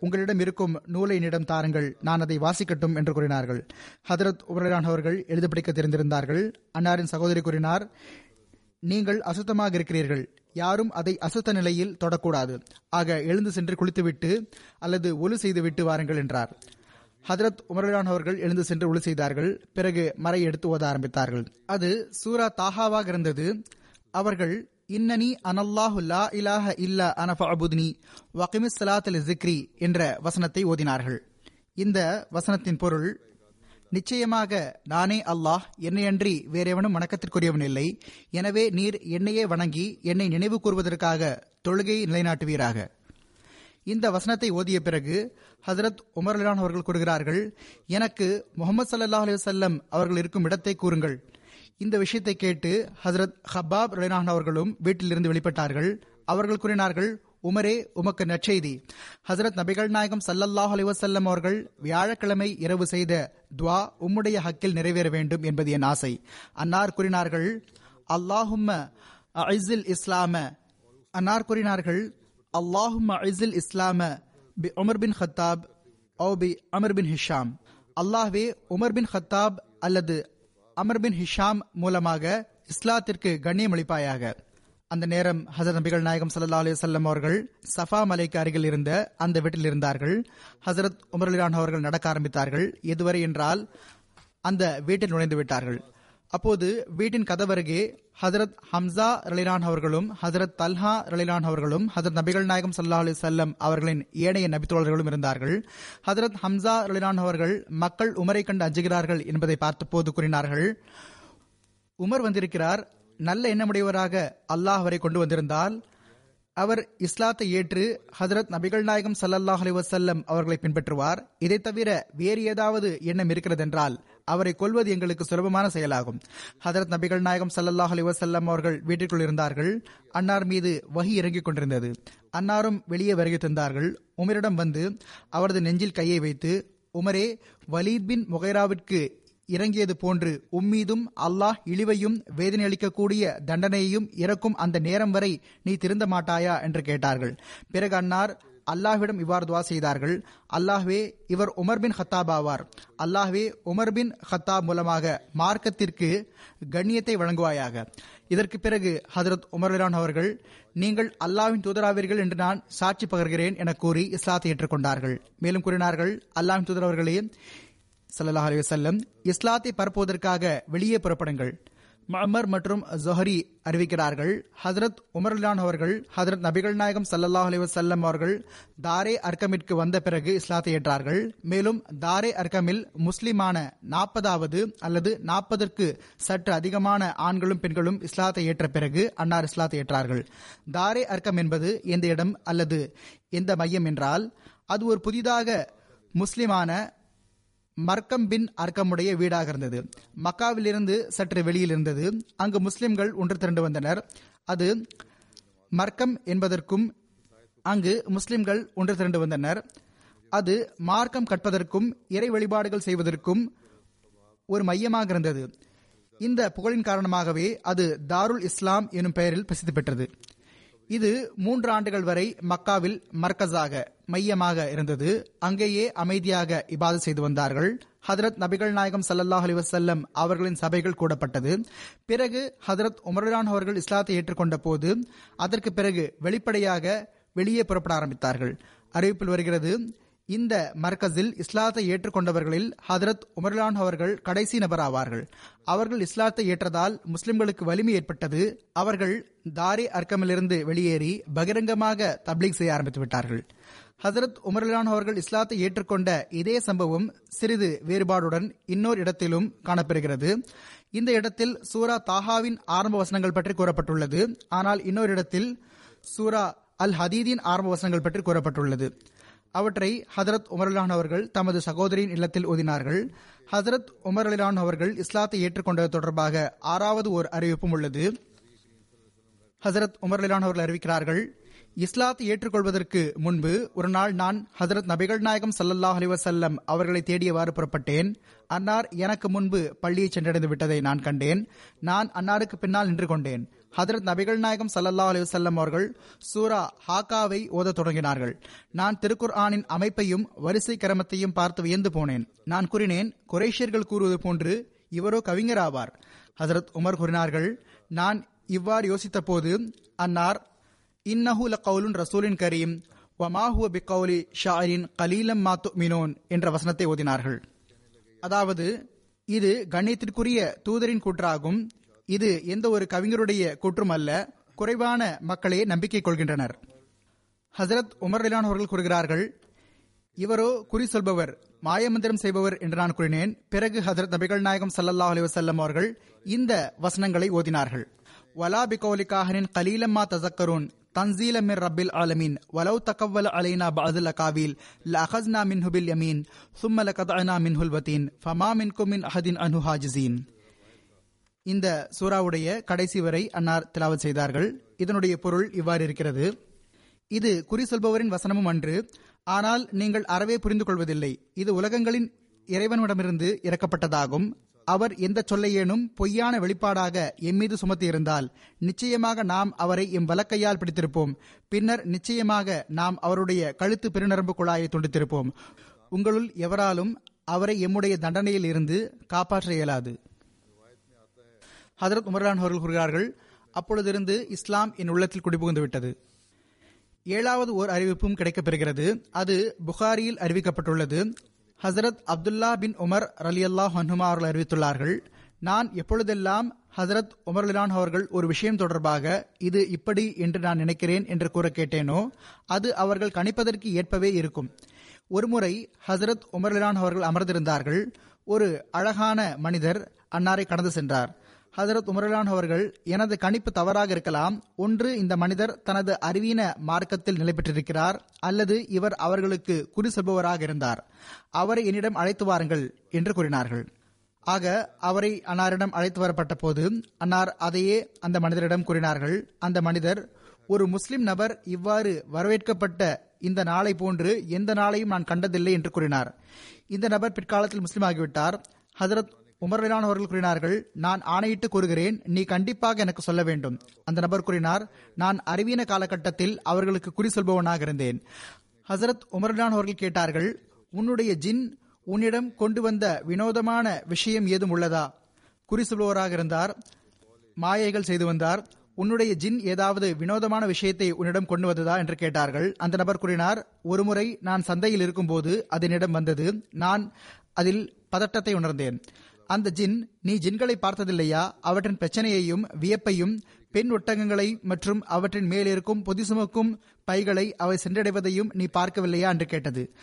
உங்களிடம் இருக்கும் நூலை என்னிடம் தாருங்கள் நான் அதை வாசிக்கட்டும் என்று கூறினார்கள். ஹதரத் உமர்லான் அவர்கள் எழுதுபடிக்க தெரிந்திருந்தார்கள். அன்னாரின் சகோதரி கூறினார் நீங்கள் அசுத்தமாக இருக்கிறீர்கள் யாரும் அதை அசுத்த நிலையில் தொடக்கூடாது. ஆக எழுந்து சென்று குளித்துவிட்டு அல்லது ஒலு செய்துவிட்டு வாருங்கள் என்றார். ஹதரத் உமர்லான் அவர்கள் எழுந்து சென்று ஒளி செய்தார்கள் பிறகு மறை எடுத்து ஓத ஆரம்பித்தார்கள். அது சூரா தாஹாவாக இருந்தது. அவர்கள் இன்னனி அனல்லாஹு லா இலாஹ இல்லா அனஃபுத்னி வகிமிஸ் சலாத்தல் ஜிக்ரி என்ற வசனத்தை ஓதினார்கள். இந்த வசனத்தின் பொருள் நிச்சயமாக நானே அல்லாஹ் என்னையன்றி வேறெவனும் வணக்கத்திற்குரியவன் இல்லை. எனவே நீர் என்னையே வணங்கி என்னை நினைவு கூறுவதற்காக தொழுகையை நிலைநாட்டுவீராக. இந்த வசனத்தை ஓதிய பிறகு ஹசரத் உமர்லான் அவர்கள் கூறுகிறார்கள் எனக்கு முகமது சல்லாஹ் அலி வல்லம் அவர்கள் இருக்கும் இடத்தை கூறுங்கள். இந்த விஷயத்தை கேட்டு ஹசரத் ஹப்பாப் ரலினான் அவர்களும் வீட்டிலிருந்து வெளிப்பட்டார்கள். அவர்கள் கூறினார்கள் உமரே உமக்கு நற்செய்தி. ஹசரத் நபிகள் நாயகம் சல்லல்லாஹ் அலிவசல்லம் அவர்கள் வியாழக்கிழமை இரவு செய்த துவா உம்முடைய ஹக்கில் நிறைவேற வேண்டும் என்பது என் ஆசை. அன்னார் கூறினார்கள் அல்லாஹும் அஇஸில் இஸ்லாம. அன்னார் கூறினார்கள் அல்லாஹும் அஇஸில் இஸ்லாம பி உமர் பின் ஹத்தாப் ஓ பி அமர் பின் ஹிஷாம். அல்லாஹ்வே உமர் பின் ஹத்தாப் அல்லது அமர் பின் ஹிஷாம் மூலமாக இஸ்லாத்திற்கு கண்ணியம் அளிப்பாயாக. அந்த நேரம் ஹசரத் நபிகள் நாயகம் சல்லா அலி வல்லம் அவர்கள் சஃபா மலைக்கு அருகில் இருந்த அந்த வீட்டில் இருந்தார்கள். ஹசரத் உமர் அலிரான் அவர்கள் நடக்க ஆரம்பித்தார்கள். எதுவரை என்றால் அந்த வீட்டில் நுழைந்து விட்டார்கள். அப்போது வீட்டின் கதவருகே ஹசரத் ஹம்சா ரலிலான் அவர்களும் ஹசரத் தல்ஹா ரலிலான் அவர்களும் ஹசரத் நபிகள் நாயகம் சல்லா அலி சொல்லம் அவர்களின் ஏனைய நபித்தோழர்களும் இருந்தார்கள். ஹசரத் ஹம்சா ரலிலான் அவர்கள் மக்கள் உமரை கண்டு அஞ்சுகிறார்கள் என்பதை பார்த்தபோது கூறினார்கள். உமர் வந்திருக்கிறார் நல்ல எண்ணமுடையவராக அல்லாஹ் அவரை கொண்டு வந்திருந்தால் அவர் இஸ்லாத்தை ஏற்று ஹதரத் நபிகள் நாயகம் சல்லல்லாஹ் அலி வசல்லம் அவர்களை பின்பற்றுவார். இதை தவிர வேறு ஏதாவது எண்ணம் இருக்கிறதென்றால் அவரை கொல்வது எங்களுக்கு சுலபமான செயலாகும். ஹதரத் நபிகள் நாயகம் சல்லல்லாஹ் அலி வசல்லம் அவர்கள் வீட்டிற்குள் இருந்தார்கள். அன்னார் மீது வகி இறங்கிக் கொண்டிருந்தது. அன்னாரும் வெளியே வருகை தந்தார்கள். உமரிடம் வந்து அவரது நெஞ்சில் கையை வைத்து உமரே வலீத் பின் முகைராவிற்கு இறங்கியது போன்று உம்மீதும் அல்லாஹ் இழிவையும் வேதனை அளிக்கக்கூடிய தண்டனையையும் இறக்கும் அந்த நேரம் வரை நீ திருந்த மாட்டாயா என்று கேட்டார்கள். பிறகு அன்னார் அல்லாஹ்விடம் இவ்வாறு துவா செய்தார்கள். அல்லாஹ்வே இவர் உமர் பின் ஹத்தாப் ஆவார். அல்லாஹ்வே உமர் பின் ஹத்தாப் மூலமாக மார்க்கத்திற்கு கண்ணியத்தை வழங்குவாயாக. இதற்கு பிறகு ஹதரத் உமர்லான் அவர்கள் நீங்கள் அல்லாவின் தூதராவீர்கள் என்று நான் சாட்சி பகர்கிறேன் என கூறி இஸ்லாத்தை ஏற்றுக்கொண்டார்கள். மேலும் கூறினார்கள் அல்லாவின் தூதரவர்களே அவர்களே சல்லாஹ் அலி வசல்லம் இஸ்லாத்தை பரப்புவதற்காக வெளியே புறப்படுங்கள். மமர் மற்றும் ஜொஹரி அறிவிக்கிறார்கள். ஹசரத் உமர்லான் அவர்கள் ஹசரத் நபிகள் நாயகம் சல்லல்லாஹ் அலி வசல்லம் அவர்கள் தாரே அர்க்கமிற்கு வந்த பிறகு இஸ்லாத்தை ஏற்றார்கள். மேலும் தாரே அர்க்கமில் முஸ்லிமான நாற்பதாவது அல்லது நாற்பதற்கு சற்று அதிகமான ஆண்களும் பெண்களும் இஸ்லாத்தை ஏற்ற பிறகு அன்னார் இஸ்லாத்தை ஏற்றார்கள். தாரே அர்க்கம் என்பது எந்த இடம் அல்லது எந்த மையம் என்றால் அது ஒரு புதிதாக முஸ்லிமான மர்க்கம் பின் அர்க்கமுடைய வீடாக இருந்தது. மக்காவிலிருந்து சற்று வெளியில் இருந்தது. அங்கு முஸ்லிம்கள் ஒன்று திரண்டு வந்தனர். அது மர்க்கம் என்பதற்கும் அங்கு முஸ்லிம்கள் ஒன்று திரண்டு வந்தனர். அது மார்க்கம் கற்பதற்கும் இறை வழிபாடுகள் செய்வதற்கும் ஒரு மையமாக இருந்தது. இந்த புகழின் காரணமாகவே அது தாருல் இஸ்லாம் எனும் பெயரில் பிரசித்தி பெற்றது. இது மூன்று ஆண்டுகள் வரை மக்காவில் மர்கஸாக மையமாக இருந்தது. அங்கேயே அமைதியாக இபாது செய்து வந்தார்கள். ஹதரத் நபிகள் நாயகம் சல்லல்லாஹ் அலி வசல்லம் அவர்களின் சபைகள் கூடப்பட்டது. பிறகு ஹதரத் உமரான் அவர்கள் இஸ்லாத்தை ஏற்றுக்கொண்ட போது அதற்கு பிறகு வெளிப்படையாக வெளியே புறப்பட ஆரம்பித்தார்கள். அறிவிப்பில் வருகிறது இந்த மர்கஸில் இஸ்லாத்தை ஏற்றுக்கொண்டவர்களில் ஹதரத் உமர்லான் அவர்கள் கடைசி நபராவார்கள். அவர்கள் இஸ்லாத்தை ஏற்றதால் முஸ்லிம்களுக்கு வலிமை ஏற்பட்டது. அவர்கள் தாரி அர்க்கமிலிருந்து வெளியேறி பகிரங்கமாக தப்லீக் செய்ய ஆரம்பித்து விட்டார்கள். ஹசரத் உமர்லான் அவர்கள் இஸ்லாத்தை ஏற்றுக்கொண்ட இதே சம்பவம் சிறிது வேறுபாடுடன் இன்னொரு இடத்திலும் காணப்பெறுகிறது இந்த இடத்தில் சூரா தாஹாவின் ஆரம்ப வசனங்கள் பற்றி கூறப்பட்டுள்ளது. ஆனால் இன்னொரு இடத்தில் சூரா அல் ஹதீதின் ஆரம்ப வசனங்கள் பற்றி கூறப்பட்டுள்ளது. அவற்றை ஹசரத் உமர்லான் அவர்கள் தமது சகோதரியின் இல்லத்தில் ஓதினார்கள். ஹசரத் உமர் அலிலான் அவர்கள் இஸ்லாத்தை ஏற்றுக்கொண்டது தொடர்பாக ஆறாவது ஓர் அறிவிப்பும் உள்ளது. ஹசரத் உமர் அலிலான் அவர்கள் அறிவிக்கிறார்கள் இஸ்லாத்தை ஏற்றுக்கொள்வதற்கு முன்பு ஒரு நாள் நான் ஹசரத் நபிகள் நாயகம் சல்லல்லாஹ் அலிவசல்லம் அவர்களை தேடியவாறு புறப்பட்டேன். அன்னார் எனக்கு முன்பு பள்ளியை சென்றடைந்து விட்டதை நான் கண்டேன். நான் அன்னாருக்கு பின்னால் நின்று கொண்டேன். ஹதரத் நபிகள் நாயகம் சல்லல்லா அலி வல்லம் அவர்கள் சூரா ஹாக்காவை ஓதத் தொடங்கினார்கள். நான் திருக்குர் ஆனின் அமைப்பையும் வரிசை கிரமத்தையும் பார்த்து வியந்து போனேன். நான் கூறினேன் குரேஷியர்கள் கூறுவது போன்று இவரோ கவிஞர் ஆவார் ஹசரத் உமர் கூறினார்கள் நான் இவ்வாறு யோசித்த போது அன்னார் இன்னஹு கவுலுன் ரசூலின் கரீம் வமாஹுவ பிகவுலி ஷாரின் கலீலம் மாத்து மினோன் என்ற வசனத்தை ஓதினார்கள். அதாவது இது கண்ணியத்திற்குரிய தூதரின் கூற்றாகும். இது எந்த ஒரு கவிஞருடைய குற்றம் அல்ல குறைவான மக்களே நம்பிக்கை கொள்கின்றனர். ஹசரத் உமர் ரிலான் அவர்கள் கூறுகிறார்கள் இவரோ குறி சொல்பவர் மாயமந்திரம் செய்பவர் என்று நான் கூறினேன். பிறகு ஹசரத் நபிகள் நாயகம் சல்லல்லாஹ் அலி வசல்லம் அவர்கள் இந்த வசனங்களை ஓதினார்கள். வலா பிகோலிகாஹனின் கலீலம்மா தசக்கரூன் தன்சீல மிர் ரப்பில் ஆலமீன் வலவ் தகவல் அலைனா லகாவில் அகாவில் அஹஸ்னா மின் ஹுபில் யமீன் சும்மல லகதஅனா மின்ஹுல் வதீன் ஃபமா மின்கும் மின் அஹதின் அன்ஹு ஹாஜிசீன் இந்த சூறாவுடைய கடைசி வரை அன்னார் திலாவத் செய்தார்கள். இதனுடைய பொருள் இவ்வாறு இருக்கிறது. இது குறி சொல்பவரின் வசனமும் அன்று ஆனால் நீங்கள் அறவே புரிந்து கொள்வதில்லை இது உலகங்களின் இறைவனிடமிருந்து இறக்கப்பட்டதாகும். அவர் எந்த சொல்லையேனும் பொய்யான வெளிப்பாடாக எம்மீது சுமத்தியிருந்தால் நிச்சயமாக நாம் அவரை எம் வலக்கையால் பிடித்திருப்போம். பின்னர் நிச்சயமாக நாம் அவருடைய கழுத்து பெருநரம்பு குழாயை துண்டித்திருப்போம். உங்களுள் எவராலும் அவரை எம்முடைய தண்டனையில் இருந்து காப்பாற்ற இயலாது. ஹதரத் உமர்லான் அவர்கள் கூறுகிறார்கள் அப்பொழுதிருந்து இஸ்லாம் என் உள்ளத்தில் குடிபுகுந்து விட்டது. ஏழாவது ஓர் அறிவிப்பும் கிடைக்கப்பெறுகிறது. அது புகாரியில் அறிவிக்கப்பட்டுள்ளது. ஹசரத் அப்துல்லா பின் உமர் ரலி அல்லாஹ் அவர்கள் அறிவித்துள்ளார்கள் நான் எப்பொழுதெல்லாம் ஹசரத் உமர்லிலான் அவர்கள் ஒரு விஷயம் தொடர்பாக இது இப்படி என்று நான் நினைக்கிறேன் என்று கூற கேட்டேனோ அது அவர்கள் கணிப்பதற்கு ஏற்பவே இருக்கும். ஒருமுறை ஹசரத் உமர்லிலான் அவர்கள் அமர்ந்திருந்தார்கள். ஒரு அழகான மனிதர் அன்னாரை கடந்து சென்றார். ஹசரத் உமரலான் அவர்கள் எனது கணிப்பு தவறாக இருக்கலாம். ஒன்று இந்த மனிதர் தனது அறிவீன மார்க்கத்தில் நிலை பெற்றிருக்கிறார் அல்லது இவர் அவர்களுக்கு குறி சொல்பவராக இருந்தார். அவரை என்னிடம் அழைத்து வாருங்கள் என்று கூறினார்கள். ஆக அவரை அன்னாரிடம் அழைத்து வரப்பட்ட போது அன்னார் அதையே அந்த மனிதரிடம் கூறினார்கள். அந்த மனிதர் ஒரு முஸ்லிம் நபர் இவ்வாறு வரவேற்கப்பட்ட இந்த நாளை போன்று எந்த நாளையும் நான் கண்டதில்லை என்று கூறினார். இந்த நபர் பிற்காலத்தில் முஸ்லீம் ஆகிவிட்டார் ஹசரத் உமர்லான் அவர்கள் கூறினார்கள் நான் ஆணையிட்டு கூறுகிறேன் நீ கண்டிப்பாக எனக்கு சொல்ல வேண்டும். அந்த நபர் கூறினார் நான் அறிவீன காலகட்டத்தில் அவர்களுக்கு குறி சொல்பவனாக இருந்தேன். ஹசரத் உமர்லான் அவர்கள் கேட்டார்கள் உன்னுடைய ஜின் உன்னிடம் கொண்டு வந்த வினோதமான விஷயம் ஏதும் உள்ளதா? குறி சொல்பவராக இருந்தார் மாயைகள் செய்து வந்தார் உன்னுடைய ஜின் ஏதாவது வினோதமான விஷயத்தை உன்னிடம் கொண்டு வந்ததா? என்று கேட்டார்கள். அந்த நபர் கூறினார் ஒருமுறை நான் சந்தையில் இருக்கும்போது அதனிடம் வந்தது. நான் அதில் பதட்டத்தை உணர்ந்தேன். அந்த ஜின் நீ ஜின்களை பார்த்ததில்லையா? அவற்றின் பிரச்சனையையும் வியப்பையும் பெண் ஒட்டகங்களை மற்றும் அவற்றின் மேலிருக்கும் பொதி சுமக்கும் பைகளை அவை சென்றடைவதையும் நீ பார்க்கவில்லையா? என்று கேட்டது.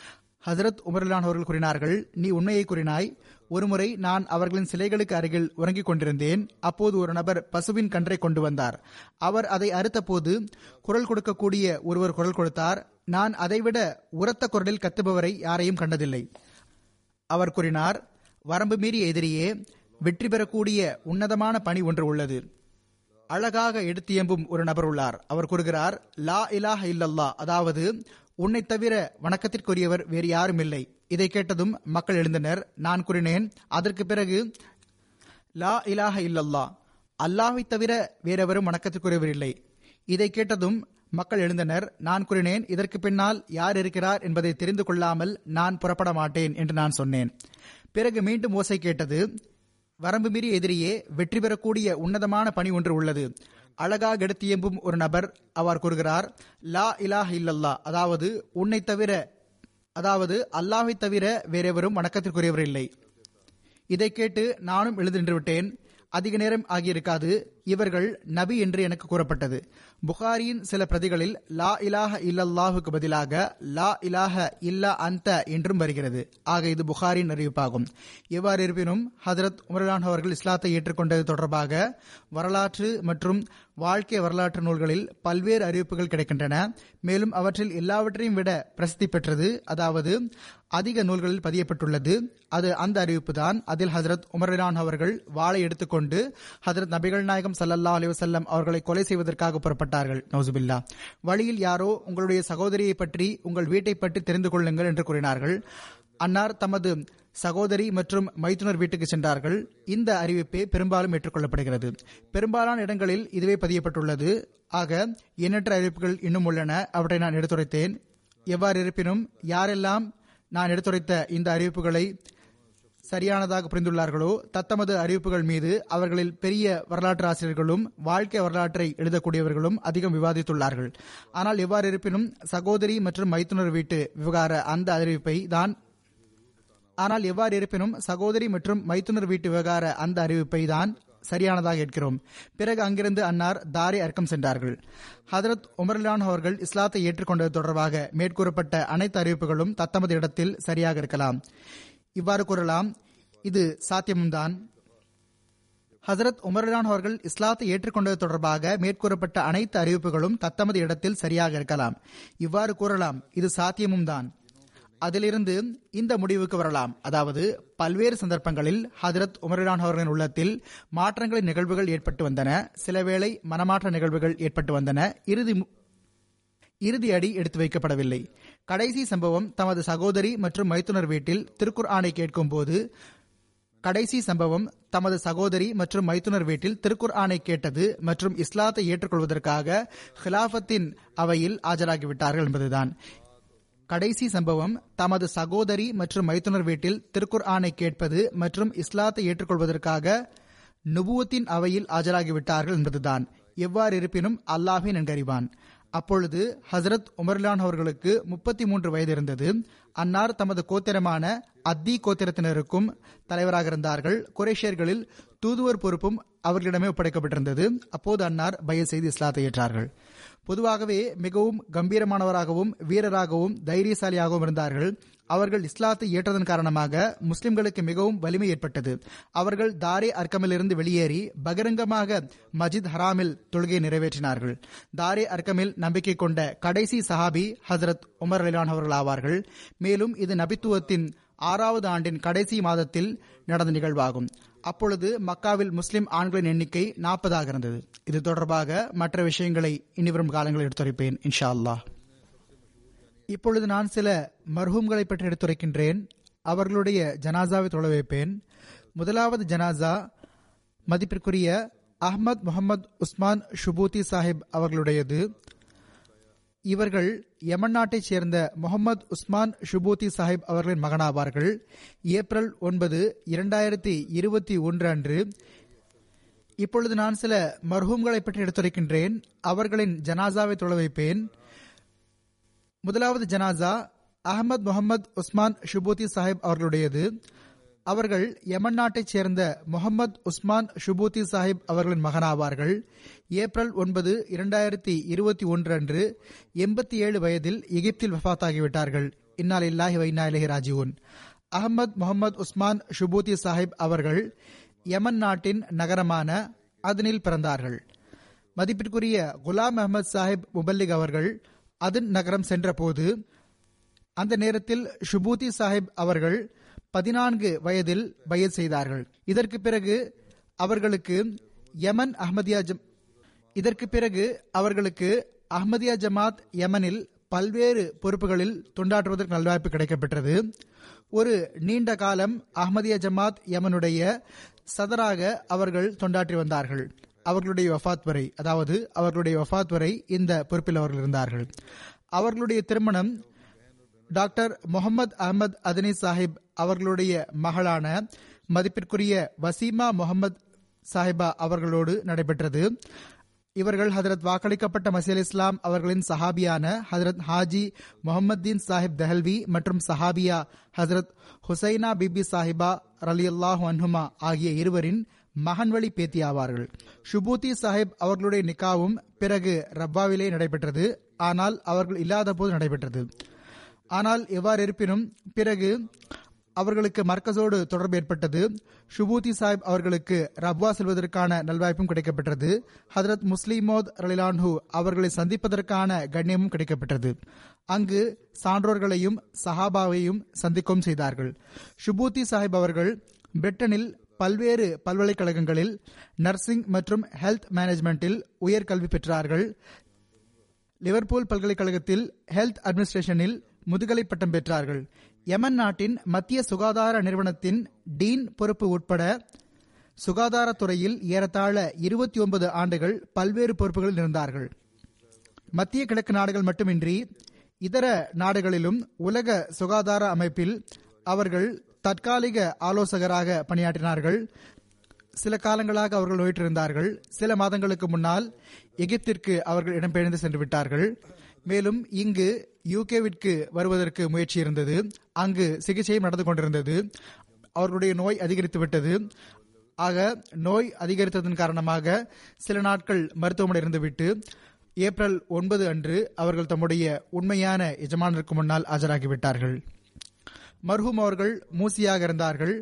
ஹசரத் உமர்லான் அவர்கள் கூறினார்கள் நீ உண்மையை கூறினாய். ஒருமுறை நான் அவர்களின் சிலைகளுக்கு அருகில் உறங்கிக் கொண்டிருந்தேன். அப்போது ஒரு நபர் பசுவின் கன்றை கொண்டு வந்தார். அவர் அதை அறுத்தபோது குரல் கொடுக்கக்கூடிய ஒருவர் குரல் கொடுத்தார். நான் அதைவிட உரத்த குரலில் கத்துபவரை யாரையும் கண்டதில்லை. அவர் கூறினார் வரம்பு மீறிய எதிரியே வெற்றி பெறக்கூடிய உன்னதமான பணி ஒன்று உள்ளது. அழகாக எடுத்தியம்பும் ஒரு நபர் உள்ளார். அவர் கூறுகிறார் லா இலாஹ இல்லல்லா அதாவது உன்னை தவிர வணக்கத்திற்குரியவர் வேறு யாரும் இல்லை. இதை கேட்டதும் மக்கள் எழுந்தனர். நான் கூறினேன் அதற்கு பிறகு லா இலாஹ இல்லல்லா அல்லாஹை தவிர வேறெவரும் வணக்கத்திற்குரியவர் இல்லை. இதை கேட்டதும் மக்கள் எழுந்தனர். நான் கூறினேன் இதற்கு பின்னால் யார் இருக்கிறார் என்பதை தெரிந்து கொள்ளாமல் நான் புறப்பட மாட்டேன் என்று நான் சொன்னேன். பிறகு மீண்டும் ஓசை கேட்டது வரம்பு மீறி எதிரியே வெற்றி பெறக்கூடிய உன்னதமான பணி ஒன்று உள்ளது. அழகாக எடுத்தியம்பும் ஒரு நபர் அவர் கூறுகிறார் லா இலாஹ இல்லல்லா அதாவது உன்னை தவிர அதாவது அல்லாஹை தவிர வேறெவரும் வணக்கத்திற்குரியவர் இல்லை. இதை கேட்டு நானும் எழுதி நின்று விட்டேன் அதிக நேரம் ஆகியிருக்காது. இவர்கள் நபி என்று எனக்கு கூறப்பட்டது. புகாரியின் சில பிரதிகளில் லா இலாஹ இல்லல்லாஹுக்கு பதிலாக லா இலாஹ இல்லா அந்த என்றும் வருகிறது. ஆக இது புகாரின் அறிவிப்பாகும். இவ்வாறு இருப்பினும் ஹதரத் உமர்லான் அவர்கள் இஸ்லாத்தை ஏற்றுக்கொண்டது தொடர்பாக வரலாற்று மற்றும் வாழ்க்கை வரலாற்று நூல்களில் பல்வேறு அறிவிப்புகள் கிடைக்கின்றன. மேலும் அவற்றில் எல்லாவற்றையும் விட பிரசித்தி பெற்றது அதாவது அதிக நூல்களில் பதியப்பட்டுள்ளது. அது அந்த அறிவிப்பு தான் அதில் ஹசரத் உமர்லான் அவர்கள் வாளை எடுத்துக்கொண்டு ஹசரத் நபிகள் நாயகம் சல்லல்லா அலிவசல்லம் அவர்களை கொலை செய்வதற்காக புறப்பட்டார்கள். நௌசுபில்லா. வழியில் யாரோ உங்களுடைய சகோதரியை பற்றி உங்கள் வீட்டை பற்றி தெரிந்து கொள்ளுங்கள் என்று கூறினார்கள். அன்னார் தமது சகோதரி மற்றும் மைத்துனர் வீட்டுக்கு சென்றார்கள். இந்த அறிவிப்பே பெரும்பாலும் ஏற்றுக்கொள்ளப்படுகிறது. பெரும்பாலான இடங்களில் இதுவே பதியப்பட்டுள்ளது. ஆக எண்ணற்ற அறிவிப்புகள் இன்னும் உள்ளன. அவற்றை நான் எடுத்துரைத்தேன். எவ்வாறு இருப்பினும் யாரெல்லாம் நான் எடுத்துரைத்த இந்த அறிவிப்புகளை சரியானதாக புரிந்துள்ளார்களோ தத்தமது அறிவிப்புகள் மீது அவர்களில் பெரிய வரலாற்று ஆசிரியர்களும் வாழ்க்கை வரலாற்றை எழுதக்கூடியவர்களும் அதிகம் விவாதித்துள்ளார்கள். ஆனால் எவ்வாறு இருப்பினும் சகோதரி மற்றும் மைத்துனர் வீட்டு விவகார அந்த அறிவிப்பை தான் ஆனால் எவ்வாறு இருப்பினும் சகோதரி மற்றும் மைத்துனர் வீட்டு விவகார அந்த அறிவிப்பை தான் சரியானதாக இருக்கிறோம் பிறகு அங்கிருந்து அன்னார் தாரி அர்க்கம் சென்றார்கள். ஹதரத் உமர்லான் அவர்கள் இஸ்லாத்தை ஏற்றுக்கொண்டது தொடர்பாக மேற்கூறப்பட்ட அனைத்து அறிவிப்புகளும் தத்தமது இடத்தில் சரியாக இருக்கலாம். இவ்வாறு கூறலாம் இது சாத்தியமும்தான். ஹசரத் உமர்லான் அவர்கள் இஸ்லாத்தை ஏற்றுக்கொண்டது தொடர்பாக மேற்கூறப்பட்ட அனைத்து அறிவிப்புகளும் தத்தமது இடத்தில் சரியாக இருக்கலாம். இவ்வாறு கூறலாம் இது சாத்தியமும் தான் அதிலிருந்து இந்த முடிவுக்கு வரலாம். அதாவது பல்வேறு சந்தர்ப்பங்களில் ஹதரத் உமர்லான் அவர்களின் உள்ளத்தில் மாற்றங்களின் நிகழ்வுகள் ஏற்பட்டு வந்தன. சிலவேளை மனமாற்ற நிகழ்வுகள் ஏற்பட்டு வந்தன. இறுதி இறுதி அடி எடுத்து வைக்கப்படவில்லை. கடைசி சம்பவம் தமது சகோதரி மற்றும் மைத்துனர் வீட்டில் திருக்குர் ஆணை கேட்கும் போது கடைசி சம்பவம் தமது சகோதரி மற்றும் மைத்துனர் வீட்டில் திருக்குர் ஆணை கேட்டது மற்றும் இஸ்லாத்தை ஏற்றுக்கொள்வதற்காக ஹிலாபத்தின் அவையில் ஆஜராகிவிட்டார்கள் என்பதுதான். கடைசி சம்பவம் தமது சகோதரி மற்றும் மைத்துனர் வீட்டில் திருக்குர் ஆணை கேட்பது மற்றும் இஸ்லாத்தை ஏற்றுக்கொள்வதற்காக நுபுவத்தின் அவையில் ஆஜராகிவிட்டார்கள் என்பதுதான். எவ்வாறு இருப்பினும் அல்லாஹே நன்கறிவான். அப்பொழுது ஹசரத் உமர்லான் அவர்களுக்கு முப்பத்தி மூன்று வயது இருந்தது அன்னார் தமது கோத்திரமான அத்தி கோத்திரத்தினருக்கும் தலைவராக இருந்தார்கள். குரேஷியர்களில் தூதுவர் பொறுப்பும் அவர்களிடமே ஒப்படைக்கப்பட்டிருந்தது. அப்போது அன்னார் பய செய்து இஸ்லாத்தை ஏற்றார்கள். பொதுவாகவே மிகவும் கம்பீரமானவராகவும் வீரராகவும் தைரியசாலியாகவும் இருந்தார்கள். அவர்கள் இஸ்லாத்தை ஏற்றதன் காரணமாக முஸ்லிம்களுக்கு மிகவும் வலிமை ஏற்பட்டது. அவர்கள் தாரே அர்க்கமிலிருந்து வெளியேறி பகிரங்கமாக மஜித் ஹராமில் தொழுகை நிறைவேற்றினார்கள். தாரே அர்க்கமில் நம்பிக்கை கொண்ட கடைசி சஹாபி ஹசரத் உமர் அலிலான் அவர்கள் ஆவார்கள். மேலும் இது நபித்துவத்தின் ஆறாவது ஆண்டின் கடைசி மாதத்தில் நடந்த நிகழ்வாகும். அப்பொழுது மக்காவில் முஸ்லிம் ஆண்களின் எண்ணிக்கை நாற்பதாக இருந்தது. இது தொடர்பாக மற்ற விஷயங்களை இனிவரும் காலங்களில் எடுத்துரைப்பேன் இன்ஷா அல்லாஹ் இப்பொழுது நான் சில மர்ஹூம்களை பற்றி எடுத்துரைக்கின்றேன். அவர்களுடைய ஜனாசாவை தொலை வைப்பேன். முதலாவது ஜனாசா மதிப்பிற்குரிய அஹ்மத் முகமது உஸ்மான் ஷுபூத்தி சாஹிப் அவர்களுடையது. இவர்கள் யமன் நாட்டைச் சேர்ந்த முகமது உஸ்மான் ஷுபூத்தி சாஹிப் அவர்களின் மகனாவார்கள். ஏப்ரல் ஒன்பது இரண்டாயிரத்தி இருபத்தி ஒன்று அன்று. இப்பொழுது நான் சில மர்ஹூம்களை பற்றி எடுத்துரைக்கின்றேன். அவர்களின் ஜனாசாவை தொலை வைப்பேன். முதலாவது ஜனாசா அகமது முகமது உஸ்மான் ஷுபூத்தி சாஹிப் அவர்களுடையது. அவர்கள் யமன் நாட்டைச் சேர்ந்த முகமது உஸ்மான் ஷுபூத்தி சாஹிப் அவர்களின் மகனாவார்கள். ஏப்ரல் ஒன்பது இரண்டாயிரத்தி இருபத்தி ஒன்று அன்று எண்பத்தி ஏழு வயதில் எகிப்தில் வஃத்தாகிவிட்டார்கள். இன்னால் இல்லாஹி வைனா இலஹி ராஜீவன் அகமது முகமது உஸ்மான் ஷுபூத்தி சாஹிப் அவர்கள் யமன் நாட்டின் நகரமான அதனில் பிறந்தார்கள். மதிப்பிற்குரிய குலாம் அகமது சாஹிப் முபல்லிக் அவர்கள் அதன் நகரம் சென்றபோது அந்த நேரத்தில் ஷுபூதி சாஹிப் அவர்கள் பதினான்கு வயதில் பயத் செய்தார்கள். இதற்கு பிறகு அவர்களுக்கு யமன் அஹமதியா ஜம் இதற்கு பிறகு அவர்களுக்கு அஹ்மதியா ஜமாத் யமனில் பல்வேறு பொறுப்புகளில் தொண்டாற்றுவதற்கு நல்வாய்ப்பு கிடைக்கப்பெற்றது. ஒரு நீண்ட காலம் அஹமதியா ஜமாத் யமனுடைய சதராக அவர்கள் தொண்டாற்றி வந்தார்கள். அவர்களுடைய வஃத் வரை அதாவது அவர்களுடைய வஃத் வரை இந்த பொறுப்பில் அவர்கள் இருந்தார்கள். அவர்களுடைய திருமணம் டாக்டர் முகமது அகமது அதனி சாஹிப் அவர்களுடைய மகளான மதிப்பிற்குரிய வசீமா முகமது சாஹிபா அவர்களோடு நடைபெற்றது. இவர்கள் ஹதரத் வாக்களிக்கப்பட்ட மசீல் இஸ்லாம் அவர்களின் சஹாபியான ஹதரத் ஹாஜி முகமதீன் சாஹிப் தஹல்வி மற்றும் சஹாபியா ஹசரத் ஹுசைனா பிபி சாஹிபா ரலி அல்லாஹ் அன்ஹுமா ஆகிய இருவரின் மகன்வழி பேத்தி ஆவார்கள். ஷுபூத்தி சாஹிப் அவர்களுடைய நிக்காவும் பிறகு ரப்பாவிலே நடைபெற்றது. ஆனால் அவர்கள் இல்லாத போது நடைபெற்றது. ஆனால் எவ்வாறு இருப்பினும் பிறகு அவர்களுக்கு மர்க்கஸோடு தொடர்பு ஏற்பட்டது. ஷுபூதி சாஹிப் அவர்களுக்கு ரப்வா செல்வதற்கான நல்வாய்ப்பும் கிடைக்கப்பெற்றது. ஹதரத் முஸ்லிமோத் ரலிலான்ஹு அவர்களை சந்திப்பதற்கான கண்ணியமும் கிடைக்கப்பெற்றது. அங்கு சான்றோர்களையும் சஹாபாவையும் சந்திக்கவும் செய்தார்கள். ஷுபூதி சாஹிப் அவர்கள் பிரிட்டனில் பல்வேறு பல்கலைக்கழகங்களில் நர்சிங் மற்றும் ஹெல்த் மேனேஜ்மெண்டில் உயர்கல்வி பெற்றார்கள். லிவர்பூல் பல்கலைக்கழகத்தில் ஹெல்த் அட்மினிஸ்ட்ரேஷனில் முதுகலை பட்டம் பெற்றார்கள். யமன் நாட்டின் மத்திய சுகாதார நிறுவனத்தின் டீன் பொறுப்பு உட்பட சுகாதாரத்துறையில் ஏறத்தாழ இருபத்தி ஒன்பது ஆண்டுகள் பல்வேறு பொறுப்புகளில் இருந்தார்கள். மத்திய கிழக்கு நாடுகள் மட்டுமின்றி இதர நாடுகளிலும் உலக சுகாதார அமைப்பில் அவர்கள் தற்காலிக ஆலோசகராக பணியாற்றினார்கள். சில காலங்களாக அவர்கள் நோயிற்றிருந்தார்கள். சில மாதங்களுக்கு முன்னால் எகிப்திற்கு அவர்கள் இடம்பெயர்ந்து சென்று விட்டார்கள் மேலும் இங்கு யூகேவிற்கு வருவதற்கு முயற்சி இருந்தது. அங்கு சிகிச்சையும் நடந்து கொண்டிருந்தது. அவர்களுடைய நோய் அதிகரித்து விட்டது. ஆக நோய் அதிகரித்ததன் காரணமாக சில நாட்கள் மருத்துவமனை இருந்துவிட்டு ஏப்ரல் ஒன்பது அன்று அவர்கள் தம்முடைய உண்மையான எஜமானருக்கு முன்னால் ஆஜராகிவிட்டார்கள் மர்ஹூம் அவர்கள் மூசியாக இருந்தார்கள்.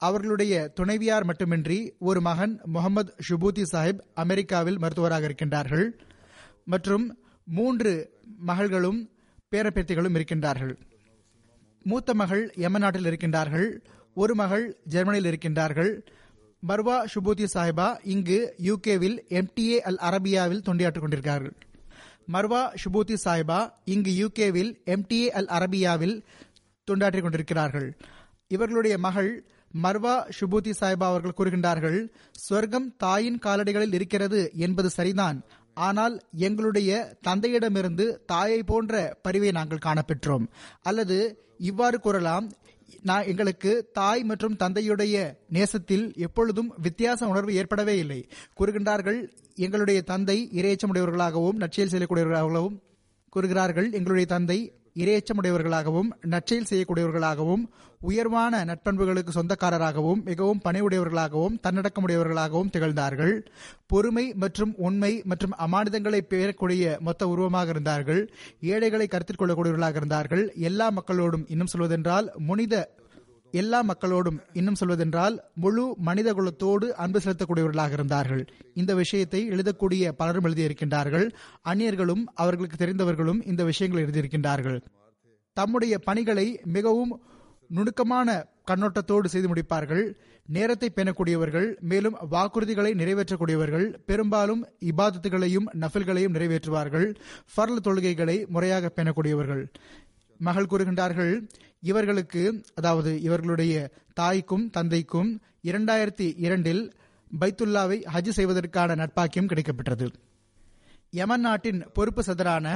அவர்களுடைய துணைவியார் மட்டுமின்றி ஒரு மகன் முகமது ஷுபூத்தி சாஹிப் அமெரிக்காவில் மருத்துவராக இருக்கின்றார்கள். மற்றும் மூன்று மகள்களும் பேரப்பேத்திகளும் இருக்கின்றார்கள். மூத்த மகள் யமன் நாட்டில் இருக்கின்றார்கள். ஒரு மகள் ஜெர்மனியில் இருக்கின்றார்கள். மர்வா ஷுபூதி சாஹிபா இங்கு யூகேவில் எம்டிஏ அல் அரபியாவில் தொண்டியாற்றிக் கொண்டிருக்கிறார்கள். மர்வா ஷுபூதி சாஹிபா இங்கு யூகேவில் எம்டிஏ அல் அரபியாவில் தொண்டாற்றிக் கொண்டிருக்கிறார்கள். இவர்களுடைய மகள் மர்வா ஷுபூதி சாஹிபா அவர்கள் கூறுகின்றார்கள் சொர்க்கம் தாயின் காலடிகளில் இருக்கிறது என்பது சரிதான். ஆனால் எங்களுடைய தந்தையிடமிருந்து தாயை போன்ற பரிவை நாங்கள் காணப்பெற்றோம். அல்லது இவ்வாறு கூறலாம் நான் எங்களுக்கு தாய் மற்றும் தந்தையுடைய நேசத்தில் எப்பொழுதும் வித்தியாச உணர்வு ஏற்படவே இல்லை. கூறுகின்றார்கள் எங்களுடைய தந்தை இரையச்சமுடையவர்களாகவும் நற்செயல் செய்யக்கூடியவர்களாகவும் கூறுகிறார்கள் எங்களுடைய தந்தை இரையச்சமுடையவர்களாகவும் நற்செயல் செய்யக்கூடியவர்களாகவும் உயர்வான நட்பண்புகளுக்கு சொந்தக்காரராகவும் மிகவும் பணிவுடையவர்களாகவும் தன்னடக்கமுடையவர்களாகவும் திகழ்ந்தார்கள். பொறுமை மற்றும் உண்மை மற்றும் அமானிதங்களை பெறக்கூடிய மொத்த உருவமாக இருந்தார்கள். ஏழைகளை கருத்தில் கொள்ளக்கூடியவர்களாக இருந்தார்கள். எல்லா மக்களோடும் இன்னும் சொல்வதென்றால் முனித எல்லா மக்களோடும் இன்னும் சொல்வதென்றால் முழு மனித குலத்தோடு அன்பு செலுத்தக்கூடியவர்களாக இருந்தார்கள். இந்த விஷயத்தை எழுதக்கூடிய பலரும் எழுதியிருக்கின்றார்கள். அந்நியர்களும் அவர்களுக்கு தெரிந்தவர்களும் இந்த விஷயங்கள் எழுதியிருக்கின்றார்கள். தம்முடைய பணிகளை மிகவும் நுணுக்கமான கண்ணோட்டத்தோடு செய்து முடிப்பார்கள். நேரத்தை பேணக்கூடியவர்கள் மேலும் வாக்குறுதிகளை நிறைவேற்றக்கூடியவர்கள் பெரும்பாலும் இபாதத்துகளையும் நஃபில்களையும் நிறைவேற்றுவார்கள். ஃபர்ல் தொழுகைகளை முறையாக பேணக்கூடியவர்கள். மகள் கூறுகின்றார்கள் இவர்களுக்கு அதாவது இவர்களுடைய தாய்க்கும் தந்தைக்கும் இரண்டாயிரத்தி இரண்டில் பைத்துல்லாவை ஹஜ் செய்வதற்கான நட்பாக்கியம் கிடைக்கப்பெற்றது. யமன் நாட்டின் பொறுப்பு சதரான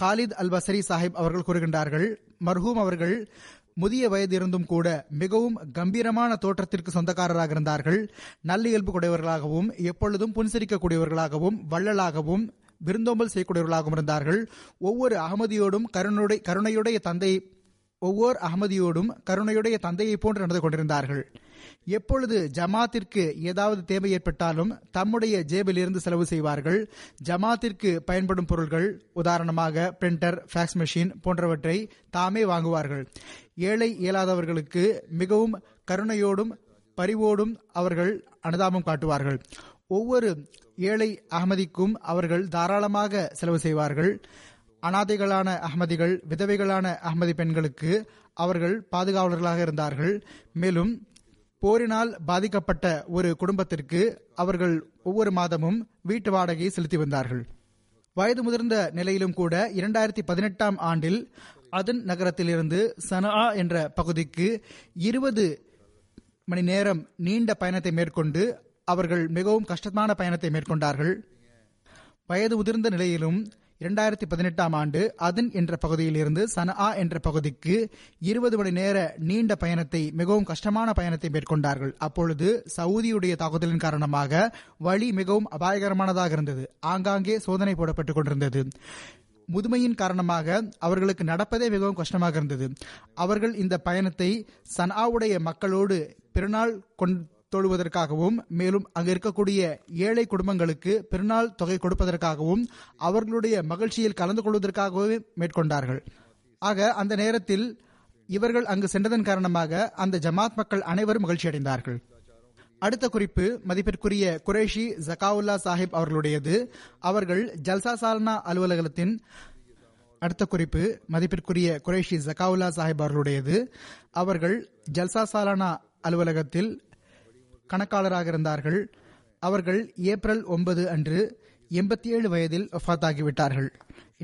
ஹாலித் அல் பசரி சாஹிப் அவர்கள் கூறுகின்றார்கள் மர்ஹூம் அவர்கள் முதிய வயது இருந்தும் கூட மிகவும் கம்பீரமான தோற்றத்திற்கு சொந்தக்காரராக இருந்தார்கள் நல்ல இயல்பு கூடியவர்களாகவும் எப்பொழுதும் புன்சிரிக்கக்கூடியவர்களாகவும் வள்ளலாகவும் விருந்தோம்பல் செய்யக்கூடியவர்களாகவும் இருந்தார்கள். ஒவ்வொரு அகமதியோடும் கருணுடைய கருணையுடைய தந்தை ஒவ்வொரு அகமதியோடும் கருணையுடைய தந்தையை போன்று நடந்து கொண்டிருந்தார்கள். எப்பொழுது ஜமாத்திற்கு ஏதாவது தேவை ஏற்பட்டாலும் தம்முடைய ஜேபில் இருந்து செலவு செய்வார்கள். ஜமாத்திற்கு பயன்படும் பொருட்கள் உதாரணமாக பிரிண்டர் ஃபேக்ஸ் மெஷின் போன்றவற்றை தாமே வாங்குவார்கள். ஏழை இயலாதவர்களுக்கு மிகவும் கருணையோடும் பரிவோடும் அவர்கள் அனுதாபம் காட்டுவார்கள். ஒவ்வொரு ஏழை அகமதிக்கும் அவர்கள் தாராளமாக செலவு செய்வார்கள். அனாதைகளான அகமதிகள் விதவைகளான அகமதி பெண்களுக்கு அவர்கள் பாதுகாவலர்களாக இருந்தார்கள். மேலும் போரினால் பாதிக்கப்பட்ட ஒரு குடும்பத்திற்கு அவர்கள் ஒவ்வொரு மாதமும் வீட்டு வாடகையை செலுத்தி வந்தார்கள். வயது முதிர்ந்த நிலையிலும் கூட இரண்டாயிரத்தி பதினெட்டாம் ஆண்டில் அதன் நகரத்திலிருந்து சனா என்ற பகுதிக்கு இருபது மணி நேரம் நீண்ட பயணத்தை மேற்கொண்டு அவர்கள் மிகவும் கஷ்டமான பயணத்தை மேற்கொண்டார்கள். வயது முதிர்ந்த நிலையிலும் இரண்டாயிரத்தி பதினெட்டாம் ஆண்டு அதன் என்ற பகுதியில் இருந்து சனா என்ற பகுதிக்கு இருபது மணி நேர நீண்ட பயணத்தை மிகவும் கஷ்டமான பயணத்தை மேற்கொண்டார்கள். அப்பொழுது சவுதியுடைய தாக்குதலின் காரணமாக வழி மிகவும் அபாயகரமானதாக இருந்தது. ஆங்காங்கே சோதனை போடப்பட்டுக் கொண்டிருந்தது. முதுமையின் காரணமாக அவர்களுக்கு நடப்பதே மிகவும் கஷ்டமாக இருந்தது. அவர்கள் இந்த பயணத்தை சனாவுடைய மக்களோடு பெருநாள் கொண் தொழுவதற்காகவும் மேலும் அங்கு இருக்கக்கூடிய ஏழை குடும்பங்களுக்கு பெருநாள் தொகை கொடுப்பதற்காகவும் அவர்களுடைய மகிழ்ச்சியில் கலந்து கொள்வதற்காகவே மேற்கொண்டார்கள். ஆக அந்த நேரத்தில் இவர்கள் அங்கு சென்றதன் காரணமாக அந்த ஜமாத் மக்கள் அனைவரும் மகிழ்ச்சி அடைந்தார்கள் அடுத்த குறிப்பு மதிப்பிற்குரிய குரேஷி ஜகாவுல்லா சாஹிப் அவர்களுடையது. அவர்கள் ஜல்சா சால்னா அலுவலகத்தின் அடுத்த குறிப்பு மதிப்பிற்குரிய குரேஷி ஜகாவுல்லா சாஹிப் அவர்களுடையது. அவர்கள் ஜல்சா சாலானா அலுவலகத்தில் கணக்காளராக இருந்தார்கள் அவர்கள் ஏப்ரல் ஒன்பது அன்று எண்பத்தி ஏழு வயதில் ஒஃபாத்தாகிவிட்டார்கள்.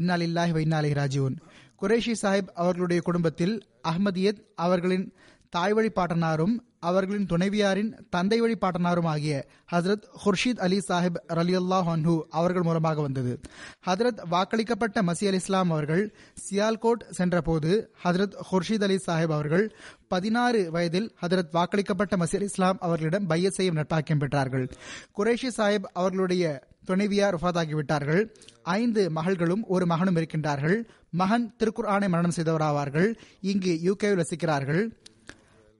இன்னாலில்லாஹி வைநாளி ராஜீவன் குரேஷி சாஹிப் அவர்களுடைய குடும்பத்தில் அஹ்மதியத் அவர்களின் தாய் வழி பாட்டனாரும் அவர்களின் துணைவியாரின் தந்தை வழி பாட்டனாரும் ஆகிய ஹசரத் ஹுர்ஷித் அலி சாஹிப் ரலியல்லா ஹன்ஹூ அவர்கள் மூலமாக வந்தது. ஹதரத் வாக்களிக்கப்பட்ட மசி அலி இஸ்லாம் அவர்கள் சியால்கோட் சென்றபோது ஹதரத் ஹுர்ஷித் அலி சாஹிப் அவர்கள் பதினாறு வயதில் ஹதரத் வாக்களிக்கப்பட்ட மசி அலி இஸ்லாம் அவர்களிடம் பைய செய்யும் நட்பாக்கியம் பெற்றார்கள். குரேஷி சாஹிப் அவர்களுடைய துணைவியார் ஒஃபாதாகிவிட்டார்கள் ஐந்து மகள்களும் ஒரு மகனும் இருக்கின்றார்கள். மகன் திருக்குர் ஆணை மரணம் செய்தவராவார்கள். இங்கு யூகேவில் வசிக்கிறார்கள்.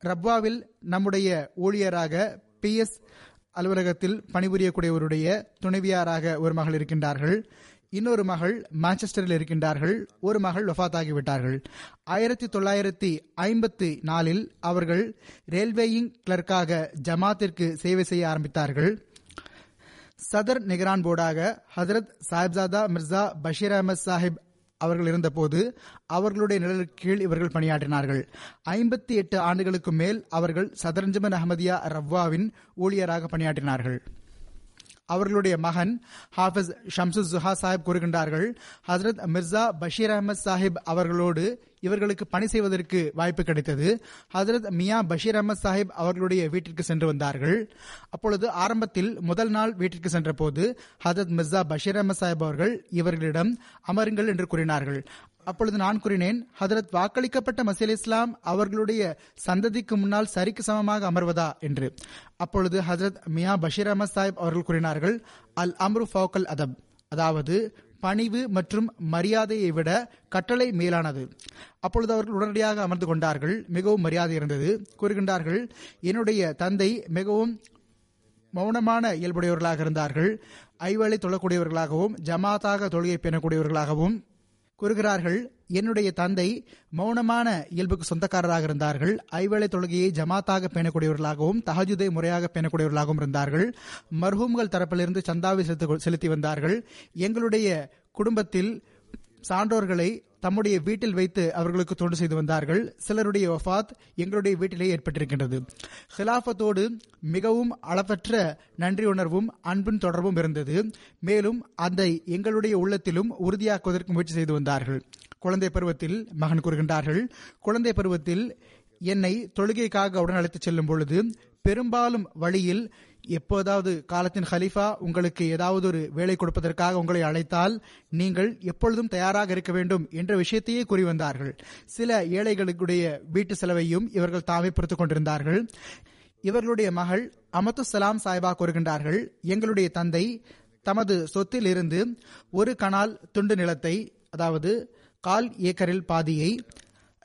ரப்வாவில் நம்முடைய ஊழியராக பி எஸ் அலுவலகத்தில் பணிபுரியக்கூடியவருடைய துணைவியாராக ஒரு மகள் இருக்கின்றார்கள். இன்னொரு மகள் மான்செஸ்டரில் இருக்கின்றார்கள். ஒரு மகள் வஃத்தாகிவிட்டார்கள். ஆயிரத்தி தொள்ளாயிரத்தி ஐம்பத்தி நாலில் அவர்கள் ரயில்வேயிங் கிளர்க்காக ஜமாத்திற்கு சேவை செய்ய ஆரம்பித்தார்கள். சதர் நிகரான் போர்டாக ஹசரத் சாஹிப்சாதா மிர்சா பஷீர் அஹமத் சாஹிப் அவர்கள் இருந்தபோது அவர்களுடைய நிழலுக்கு கீழ் இவர்கள் பணியாற்றினார்கள். ஐம்பத்தி எட்டு ஆண்டுகளுக்கு மேல் அவர்கள் சதரஞ்சமன் அஹமதியா ரவ்வாவின் ஊழியராக பணியாற்றினார்கள். அவர்களுடைய மகன் ஹாஃபிஸ் ஷம்சு ஜுஹா சாஹிப் கூறுகின்றார்கள் ஹசரத் மிர்சா பஷீர் அஹமத் சாஹிப் அவர்களோடு இவர்களுக்கு பணி செய்வதற்கு வாய்ப்பு கிடைத்தது. ஹசரத் மியா பஷீர் அகமது சாஹிப் அவர்களுடைய வீட்டிற்கு சென்று வந்தார்கள். அப்பொழுது ஆரம்பத்தில் முதல் நாள் வீட்டிற்கு சென்றபோது ஹசரத் மிர்சா பஷீர் அகமது சாஹிப் அவர்கள் இவர்களிடம் அமருங்கள் என்று கூறினார்கள். அப்பொழுது நான் கூறினேன் ஹதரத் வாக்களிக்கப்பட்ட மசீல் இஸ்லாம் அவர்களுடைய சந்ததிக்கு முன்னால் சரிக்கு சமமாக அமர்வதா? என்று. அப்பொழுது ஹசரத் மியா பஷீர் அஹமத் சாஹிப் அவர்கள் கூறினார்கள் அல் அம்ரு ஃபவுக்கல் அதப். அதாவது பணிவு மற்றும் மரியாதையை விட கட்டளை மேலானது. அப்பொழுது அவர்கள் உடனடியாக அமர்ந்து கொண்டார்கள். மிகவும் மரியாதை இருந்தது. கூறுகின்றார்கள் என்னுடைய தந்தை மிகவும் மௌனமான இயல்புடையவர்களாக இருந்தார்கள். ஐவலை தொழக்கூடியவர்களாகவும் ஜமாத்தாக தொழுகை பேணக்கூடியவர்களாகவும் கூறுகிறார்கள். என்னுடைய தந்தை மௌனமான இயல்புக்கு சொந்தக்காரராக இருந்தார்கள். ஐவேளை தொழுகையை ஜமாத்தாக பேணக்கூடியவர்களாகவும் தஹஜுதை முறையாக பேணக்கூடியவர்களாகவும் இருந்தார்கள். மர்ஹூம்கள் தரப்பிலிருந்து சந்தாவை செலுத்தி செலுத்தி வந்தார்கள். எங்களுடைய குடும்பத்தில் சான்றோர்களை தம்முடைய வீட்டில் வைத்து அவர்களுக்கு தொண்டு செய்து வந்தார்கள். சிலருடைய வஃபாத் எங்களுடைய வீட்டிலே ஏற்பட்டிருக்கின்றது. ஹிலாஃபத்தோடு மிகவும் அளவற்ற நன்றி உணர்வும் அன்பின் தொடர்பும் இருந்தது. மேலும் அதை எங்களுடைய உள்ளத்திலும் உறுதியாக்குவதற்கு முயற்சி செய்து வந்தார்கள். குழந்தை பருவத்தில் மகன் கூறுகின்றார்கள். குழந்தை பருவத்தில் என்னை தொழுகைக்காக உடன் அழைத்துச் செல்லும் பொழுது பெரும்பாலும் வழியில் எப்போதாவது காலத்தின் ஹலீஃபா உங்களுக்கு ஏதாவது ஒரு வேலை கொடுப்பதற்காக உங்களை அழைத்தால் நீங்கள் எப்பொழுதும் தயாராக இருக்க வேண்டும் என்ற விஷயத்தையே கூறி வந்தார்கள். சில ஏழைகளுடைய வீட்டு செலவையும் இவர்கள் தாமே பொறுத்துக் கொண்டிருந்தார்கள். இவர்களுடைய மகள் அமத்து சலாம் சாய்பா கூறுகின்றார்கள் எங்களுடைய தந்தை தமது சொத்தில் இருந்து ஒரு கனால் துண்டு நிலத்தை அதாவது கால் ஏக்கரில் பாதியை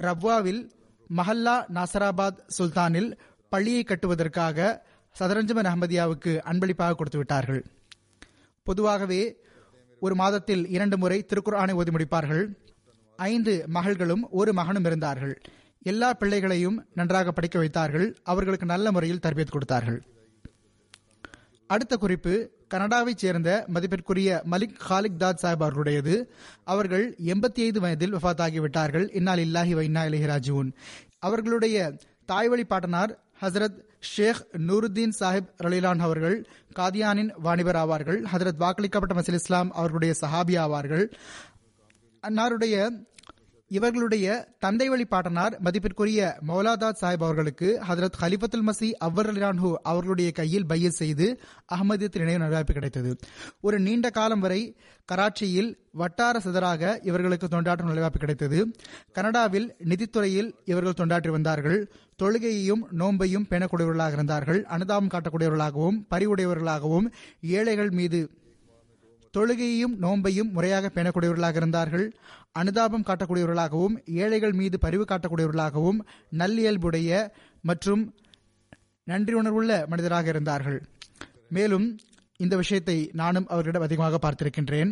ரவ்வாவில் மஹல்லா நாசராபாத் சுல்தானில் பள்ளியை கட்டுவதற்காக சதரஞ்சமன் அஹமதியாவுக்கு அன்பளிப்பாக கொடுத்து விட்டார்கள். பொதுவாகவே ஒரு மாதத்தில் இரண்டு முறை திருக்குர்ஆனை ஓதி முடிப்பார்கள். ஐந்து மகள்களும் ஒரு மகனும் இருந்தார்கள். எல்லா பிள்ளைகளையும் நன்றாக படிக்க வைத்தார்கள். அவர்களுக்கு நல்ல முறையில் தர்பியத் கொடுத்தார்கள். அடுத்த குறிப்பு கனடாவைச் சேர்ந்த மதிப்பிற்குரிய மலிக் ஹாலிக் தாத் சாஹிப் அவர்களுடையது. அவர்கள் எண்பத்தி ஐந்து வயதில் வஃத்தாகிவிட்டார்கள். இன்னால் இல்லாஹி வைனா இலஹி அவர்களுடைய தாய்வழி பாட்டனார் ஹசரத் ஷேக் நூருத்தீன் சாஹிப் ரலிலான் அவர்கள் காதியானின் வாணிபர் ஆவார்கள் ஹசரத் வாக்களிக்கப்பட்ட மசில் இஸ்லாம் அவர்களுடைய சஹாபி ஆவார்கள். அன்னாருடைய இவர்களுடைய தந்தை வழி பாட்டனார் மதிப்பிற்குரிய மௌலாதாத் சாஹிப் அவர்களுக்கு ஹதரத் ஹலிஃபத்துல் மசி அவ்வர் அலிரான்ஹூ அவர்களுடைய கையில் பையல் செய்து அகமதியத்தின் இணைய நல்வாய்ப்பு கிடைத்தது. ஒரு நீண்ட காலம் வரை கராச்சியில் வட்டார சிதறாக இவர்களுக்கு தொண்டாற்றும் நல்வாய்ப்பு கிடைத்தது. கனடாவில் நிதித்துறையில் இவர்கள் தொண்டாற்றி வந்தார்கள். தொழுகையையும் நோன்பையும் பேணக்கூடியவர்களாக இருந்தார்கள். அனுதாபம் காட்டக்கூடியவர்களாகவும் பறிவுடையவர்களாகவும் ஏழைகள் மீது தொழுகையையும் நோன்பையும் முறையாக பேணக்கூடியவர்களாக இருந்தார்கள். அனுதாபம் காட்டக்கூடியவர்களாகவும் ஏழைகள் மீது பரிவு காட்டக்கூடியவர்களாகவும் நல்லியல்புடைய மற்றும் நன்றி உணர்வுள்ள மனிதராக இருந்தார்கள். மேலும் இந்த விஷயத்தை நானும் அவர்களிடம் அதிகமாக பார்த்திருக்கின்றேன்.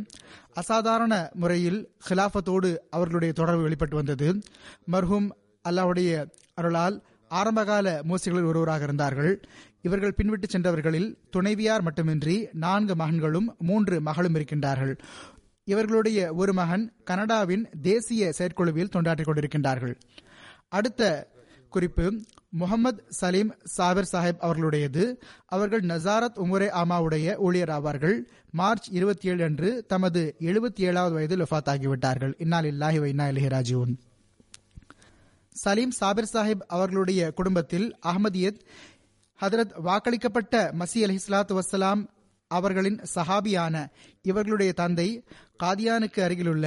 அசாதாரண முறையில் ஹிலாஃபத்தோடு அவர்களுடைய தொடர்பு வெளிப்பட்டு வந்தது. மர்ஹூம் அல்லாவுடைய அருளால் ஆரம்பகால மூசிகளில் ஒருவராக இருந்தார்கள். இவர்கள் பின்விட்டு சென்றவர்களில் துணைவியார் மட்டுமின்றி நான்கு மகன்களும் மூன்று மகளும் இருக்கின்றார்கள். இவர்களுடைய ஒரு மகன் கனடாவின் தேசிய செயற்குழுவில் தொண்டாற்றிக் கொண்டிருக்கின்றார்கள். அடுத்த குறிப்பு முகமது சலீம் சாபிர் சாஹிப் அவர்களுடையது. அவர்கள் நசாரத் உமுரே ஆமாவுடைய ஊழியர் ஆவார்கள். மார்ச் இருபத்தி ஏழு அன்று தமது எழுபத்தி ஏழாவது வயதில் ஒஃபாத் ஆகிவிட்டார்கள் இன்னால் இல்லாஹி வைனா இலஹி உன் சலீம் சாபிர் சாஹிப் அவர்களுடைய குடும்பத்தில் அகமதியத் ஹதரத் வாக்களிக்கப்பட்ட மசி அலி இஸ்லாத்து வசலாம் அவர்களின் சஹாபியான இவர்களுடைய தந்தை காதியானுக்கு அருகிலுள்ள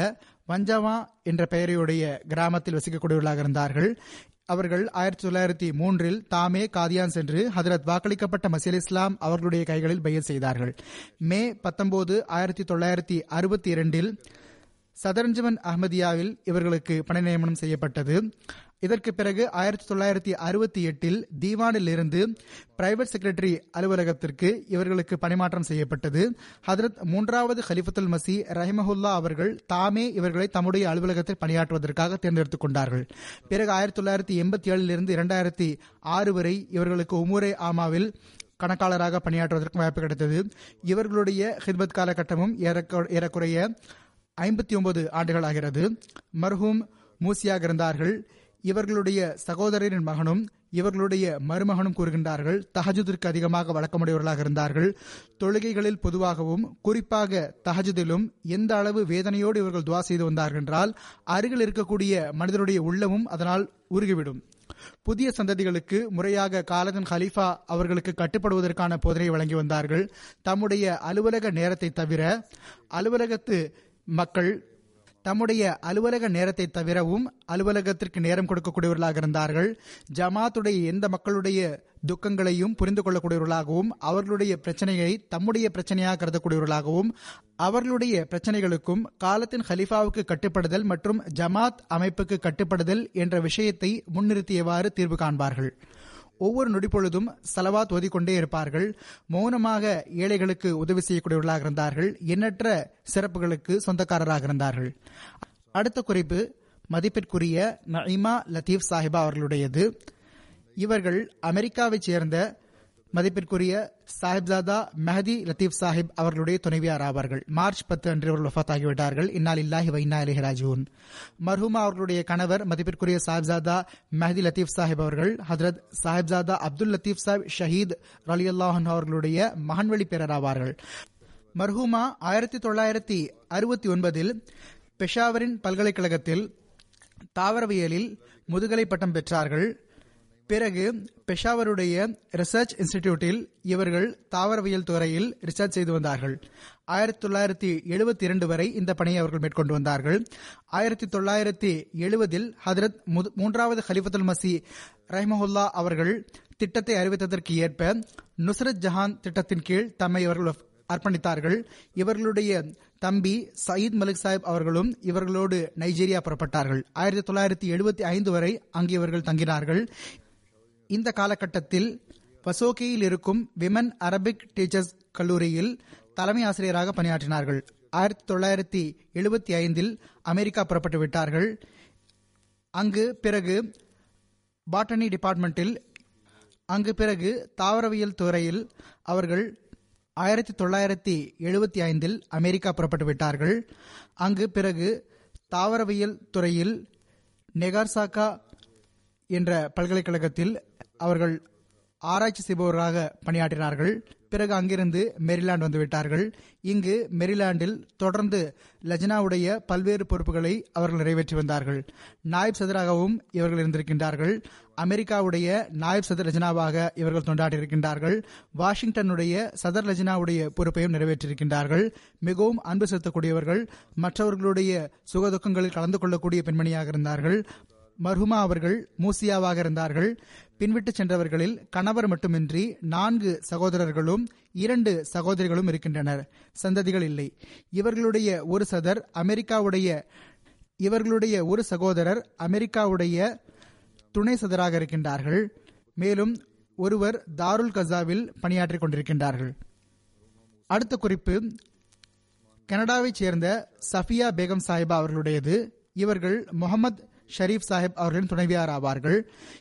வஞ்சவா என்ற பெயரையுடைய கிராமத்தில் வசிக்கக்கூடியவர்களாக இருந்தார்கள். அவர்கள் ஆயிரத்தி தொள்ளாயிரத்தி மூன்றில் தாமே காதியான் சென்று ஹதரத் வாக்களிக்கப்பட்ட மசீல் இஸ்லாம் அவர்களுடைய கைகளில் பையல் செய்தார்கள். மே பத்தொன்பது ஆயிரத்தி தொள்ளாயிரத்தி அறுபத்தி இரண்டில் சதரஞ்சமன் அஹமதியாவில் இவர்களுக்கு பணி நியமனம் செய்யப்பட்டது. இதற்கு பிறகு ஆயிரத்தி தொள்ளாயிரத்தி அறுபத்தி எட்டில் தீவானில் இருந்து பிரைவேட் செக்ரட்டரி அலுவலகத்திற்கு இவர்களுக்கு பணிமாற்றம் செய்யப்பட்டது. ஹதரத் மூன்றாவது ஹலிஃபத்துல் மசி ரஹிமஹுல்லா அவர்கள் தாமே இவர்களை தம்முடைய அலுவலகத்தில் பணியாற்றுவதற்காக தேர்ந்தெடுத்துக் கொண்டார்கள். பிறகு ஆயிரத்தி தொள்ளாயிரத்தி எண்பத்தி ஏழிலிருந்து இரண்டாயிரத்தி ஆறு வரை இவர்களுக்கு உமுரே ஆமாவில் கணக்காளராக பணியாற்றுவதற்கும் வாய்ப்பு கிடைத்தது. இவர்களுடைய ஹித்பத் காலகட்டமும் ஏறக்குறைய ஐம்பத்தி ஒன்பது ஆண்டுகள் ஆகிறது. மர்ஹூம் மூசியாக இருந்தார்கள். இவர்களுடைய சகோதரரின் மகனும் இவர்களுடைய மருமகனும் கூறுகின்றார்கள் தஹஜுதிற்கு அதிகமாக வழக்கமுடையவர்களாக இருந்தார்கள். தொழுகைகளில் பொதுவாகவும் குறிப்பாக தஹஜுதிலும் எந்த அளவு வேதனையோடு இவர்கள் துவா செய்து வந்தார்கள் என்றால் அருகில் இருக்கக்கூடிய மனிதருடைய உள்ளமும் அதனால் உருகிவிடும். புதிய சந்ததிகளுக்கு முறையாக காலகன் ஹலீஃபா அவர்களுக்கு கட்டுப்படுவதற்கான போதனை வழங்கி வந்தார்கள். தம்முடைய அலுவலக நேரத்தை தவிர அலுவலகத்து மக்கள் தம்முடைய அலுவலக நேரத்தை தவிரவும் அலுவலகத்திற்கு நேரம் கொடுக்கக்கூடியவர்களாக இருந்தார்கள். ஜமாத்துடைய எந்த மக்களுடைய துக்கங்களையும் புரிந்து கொள்ளக்கூடியவர்களாகவும் அவர்களுடைய பிரச்சனையை தம்முடைய பிரச்சனையாக கருதக்கூடியவர்களாகவும் அவர்களுடைய பிரச்சனைகளுக்கும் காலத்தின் ஹலிஃபாவுக்கு கட்டுப்படுதல் மற்றும் ஜமாத் அமைப்புக்கு கட்டுப்படுதல் என்ற விஷயத்தை முன்னிறுத்தியவாறு தீர்வு காண்பார்கள். ஒவ்வொரு நொடிப்பொழுதும் செலவாத் ஓதிக்கொண்டே இருப்பார்கள். மௌனமாக ஏழைகளுக்கு உதவி செய்யக்கூடியவர்களாக இருந்தார்கள். எண்ணற்ற சிறப்புகளுக்கு சொந்தக்காரராக இருந்தார்கள். அடுத்த குறிப்பு மதிப்பிற்குரிய நஇமா லத்தீப் சாஹிபா அவர்களுடையது. இவர்கள் அமெரிக்காவைச் சேர்ந்த மதிப்பிற்குரிய சாஹிப்ஜாதா மெஹதி லத்தீப் சாஹிப் அவர்களுடைய துணைவியார் ஆவார்கள். மார்ச் பத்து அன்று அவர்கள் வஃத் ஆகிவிட்டார்கள் இன்னால் இல்லாஹி வைனா அலி ராஜூன் மர்ஹூமா அவர்களுடைய கணவர் மதிப்பிற்குரிய சாஹிப்ஜாதா மெஹதி லத்தீப் சாஹிப் அவர்கள் ஹதரத் சாஹிப்ஜாதா அப்துல் லத்தீப் சாஹிப் ஷஹீத் ரலி அல்லாஹன் அவர்களுடைய மகன்வழி பேரர் ஆவார்கள். மர்ஹூமா ஆயிரத்தி தொள்ளாயிரத்தி அறுபத்தி ஒன்பதில் பெஷாவரின் பல்கலைக்கழகத்தில் தாவரவியலில் முதுகலை பட்டம் பெற்றார்கள். பிறகு பெஷாவருடைய ரிசர்ச் இன்ஸ்டிடியூட்டில் இவர்கள் தாவரவியல் துறையில் ரிசர்ச் செய்து வந்தார்கள். ஆயிரத்தி தொள்ளாயிரத்தி எழுபத்தி இரண்டு வரை இந்த பணியை அவர்கள் மேற்கொண்டு வந்தார்கள். ஆயிரத்தி தொள்ளாயிரத்தி எழுபதில் ஹதரத் மூன்றாவது ஹலிஃபத்துல் மசி ரஹ்மஹுல்லா அவர்கள் திட்டத்தை அறிவித்ததற்கு ஏற்ப நுசரத் ஜஹான் திட்டத்தின் கீழ் தம்மை இவர்கள் அர்ப்பணித்தார்கள். இவர்களுடைய தம்பி சயீத் மலிக் சாஹிப் அவர்களும் இவர்களோடு நைஜீரியா புறப்பட்டார்கள். ஆயிரத்தி தொள்ளாயிரத்தி எழுபத்தி ஐந்து வரை அங்கு இவர்கள் தங்கினார்கள். இந்த காலகட்டத்தில் பசோக்கியில் இருக்கும் விமன் அரபிக் டீச்சர்ஸ் கல்லூரியில் தலைமை ஆசிரியராக பணியாற்றினார்கள். ஆயிரத்தி தொள்ளாயிரத்தி எழுபத்தி ஐந்தில் அமெரிக்கா புறப்பட்டு விட்டார்கள். அங்கு பிறகு பாட்டனி டிபார்ட்மெண்டில் அங்கு பிறகு தாவரவியல் துறையில் அவர்கள் ஆயிரத்தி தொள்ளாயிரத்தி எழுபத்தி ஐந்தில் அமெரிக்கா புறப்பட்டு விட்டார்கள். அங்கு பிறகு தாவரவியல் துறையில் நெகார்சாக்கா என்ற பல்கலைக்கழகத்தில் அவர்கள் ஆராய்ச்சி செய்பவராக பணியாற்றினார்கள். பிறகு அங்கிருந்து மெரிலாண்ட் வந்துவிட்டார்கள். இங்கு மெரிலாண்டில் தொடர்ந்து லஜனாவுடைய பல்வேறு பொறுப்புகளை அவர்கள் நிறைவேற்றி வந்தார்கள். நாயப் சதராகவும் இவர்கள் இருந்திருக்கின்றார்கள். அமெரிக்காவுடைய நாயப் சதர் லஜனாவாக இவர்கள் தொண்டாற்றியிருக்கின்றார்கள். வாஷிங்டனுடைய சதர் லஜனாவுடைய பொறுப்பையும் நிறைவேற்றியிருக்கின்றார்கள். மிகவும் அன்பு செலுத்தக்கூடியவர்கள் மற்றவர்களுடைய சுகதுக்கங்களில் கலந்து கொள்ளக்கூடிய பெண்மணியாக இருந்தார்கள். மர்ஹுமா அவர்கள் மூசியாவாக இருந்தார்கள். பின்விட்டு சென்றவர்களில் கணவர் மட்டுமின்றி நான்கு சகோதரர்களும் இரண்டு சகோதரிகளும் இருக்கின்றனர். சந்ததிகள் இல்லை. இவர்களுடைய ஒரு சதர் அமெரிக்காவுடைய இவர்களுடைய ஒரு சகோதரர் அமெரிக்காவுடைய துணை சதராக இருக்கின்றார்கள். மேலும் ஒருவர் தாருல் கசாவில் பணியாற்றிக் கொண்டிருக்கின்றார்கள். அடுத்த குறிப்பு கனடாவைச் சேர்ந்த சஃபியா பேகம் சாஹிபா அவர்களுடையது. இவர்கள் முகமது ஷரீப் சாஹிப் அவர்களின் துணைவியார் ஆவார்கள்.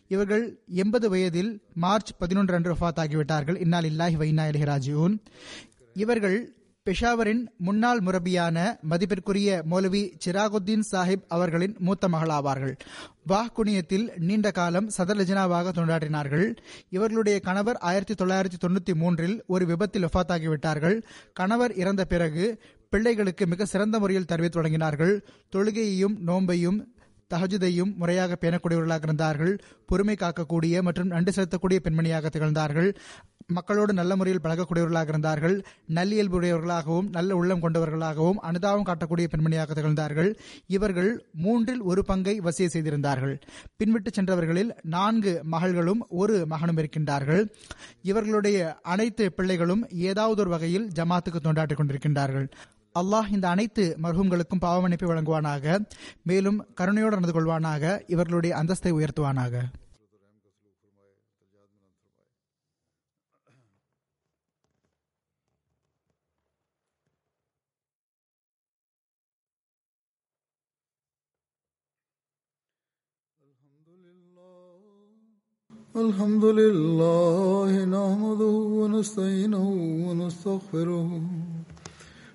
இவர்கள் எண்பது வயதில் மார்ச் பதினொன்று அன்று வஃத் ஆகிவிட்டார்கள் இன்னால் இல்லாஹி வைனா இலஹிராஜியூன் இவர்கள் பெஷாவரின் முன்னாள் முரபியான மதிப்பிற்குரிய மௌலவி சிராகுத்தீன் சாஹிப் அவர்களின் மூத்த மகள் ஆவார்கள் குனியத்தில் நீண்ட காலம் சதர் லஜனாவாக தொண்டாற்றினார்கள். இவர்களுடைய கணவர் ஆயிரத்தி தொள்ளாயிரத்தி தொண்ணூற்றி மூன்றில் ஒரு விபத்தில் ஒஃபாத்தாகிவிட்டார்கள் கணவர் இறந்த பிறகு பிள்ளைகளுக்கு மிக சிறந்த முறையில் தருவித் தொடங்கினார்கள். தொழுகையையும் நோன்பையும் தஹஜுதையும் முறையாக பேணக்கூடியவர்களாக இருந்தார்கள் பொறுமை காக்கக்கூடிய மற்றும் நண்டு செலுத்தக்கூடிய பெண்மணியாக திகழ்ந்தார்கள் மக்களோடு நல்ல முறையில் பழகக்கூடியவர்களாக இருந்தார்கள் நல்லியல்புடையவர்களாகவும் நல்ல உள்ளம் கொண்டவர்களாகவும் அனுதாபம் காட்டக்கூடிய பெண்மணியாக திகழ்ந்தார்கள். இவர்கள் மூன்றில் ஒரு பங்கை வசிய செய்திருந்தார்கள். பின்விட்டு சென்றவர்களில் நான்கு மகள்களும் ஒரு மகனும் இருக்கின்றார்கள். இவர்களுடைய அனைத்து பிள்ளைகளும் ஏதாவது ஒரு வகையில் ஜமாத்துக்கு தொண்டாற்றிக் கொண்டிருக்கின்றார்கள். அல்லாஹ் இந்த அனைத்து மர்ஹூம்களுக்கும் பாவமன்னிப்பை வழங்குவானாக மேலும் கருணையோடு நடந்து கொள்வானாக இவர்களுடைய அந்தஸ்தை உயர்த்துவானாக الحمد لله نحمده ونستعينه ونستغفره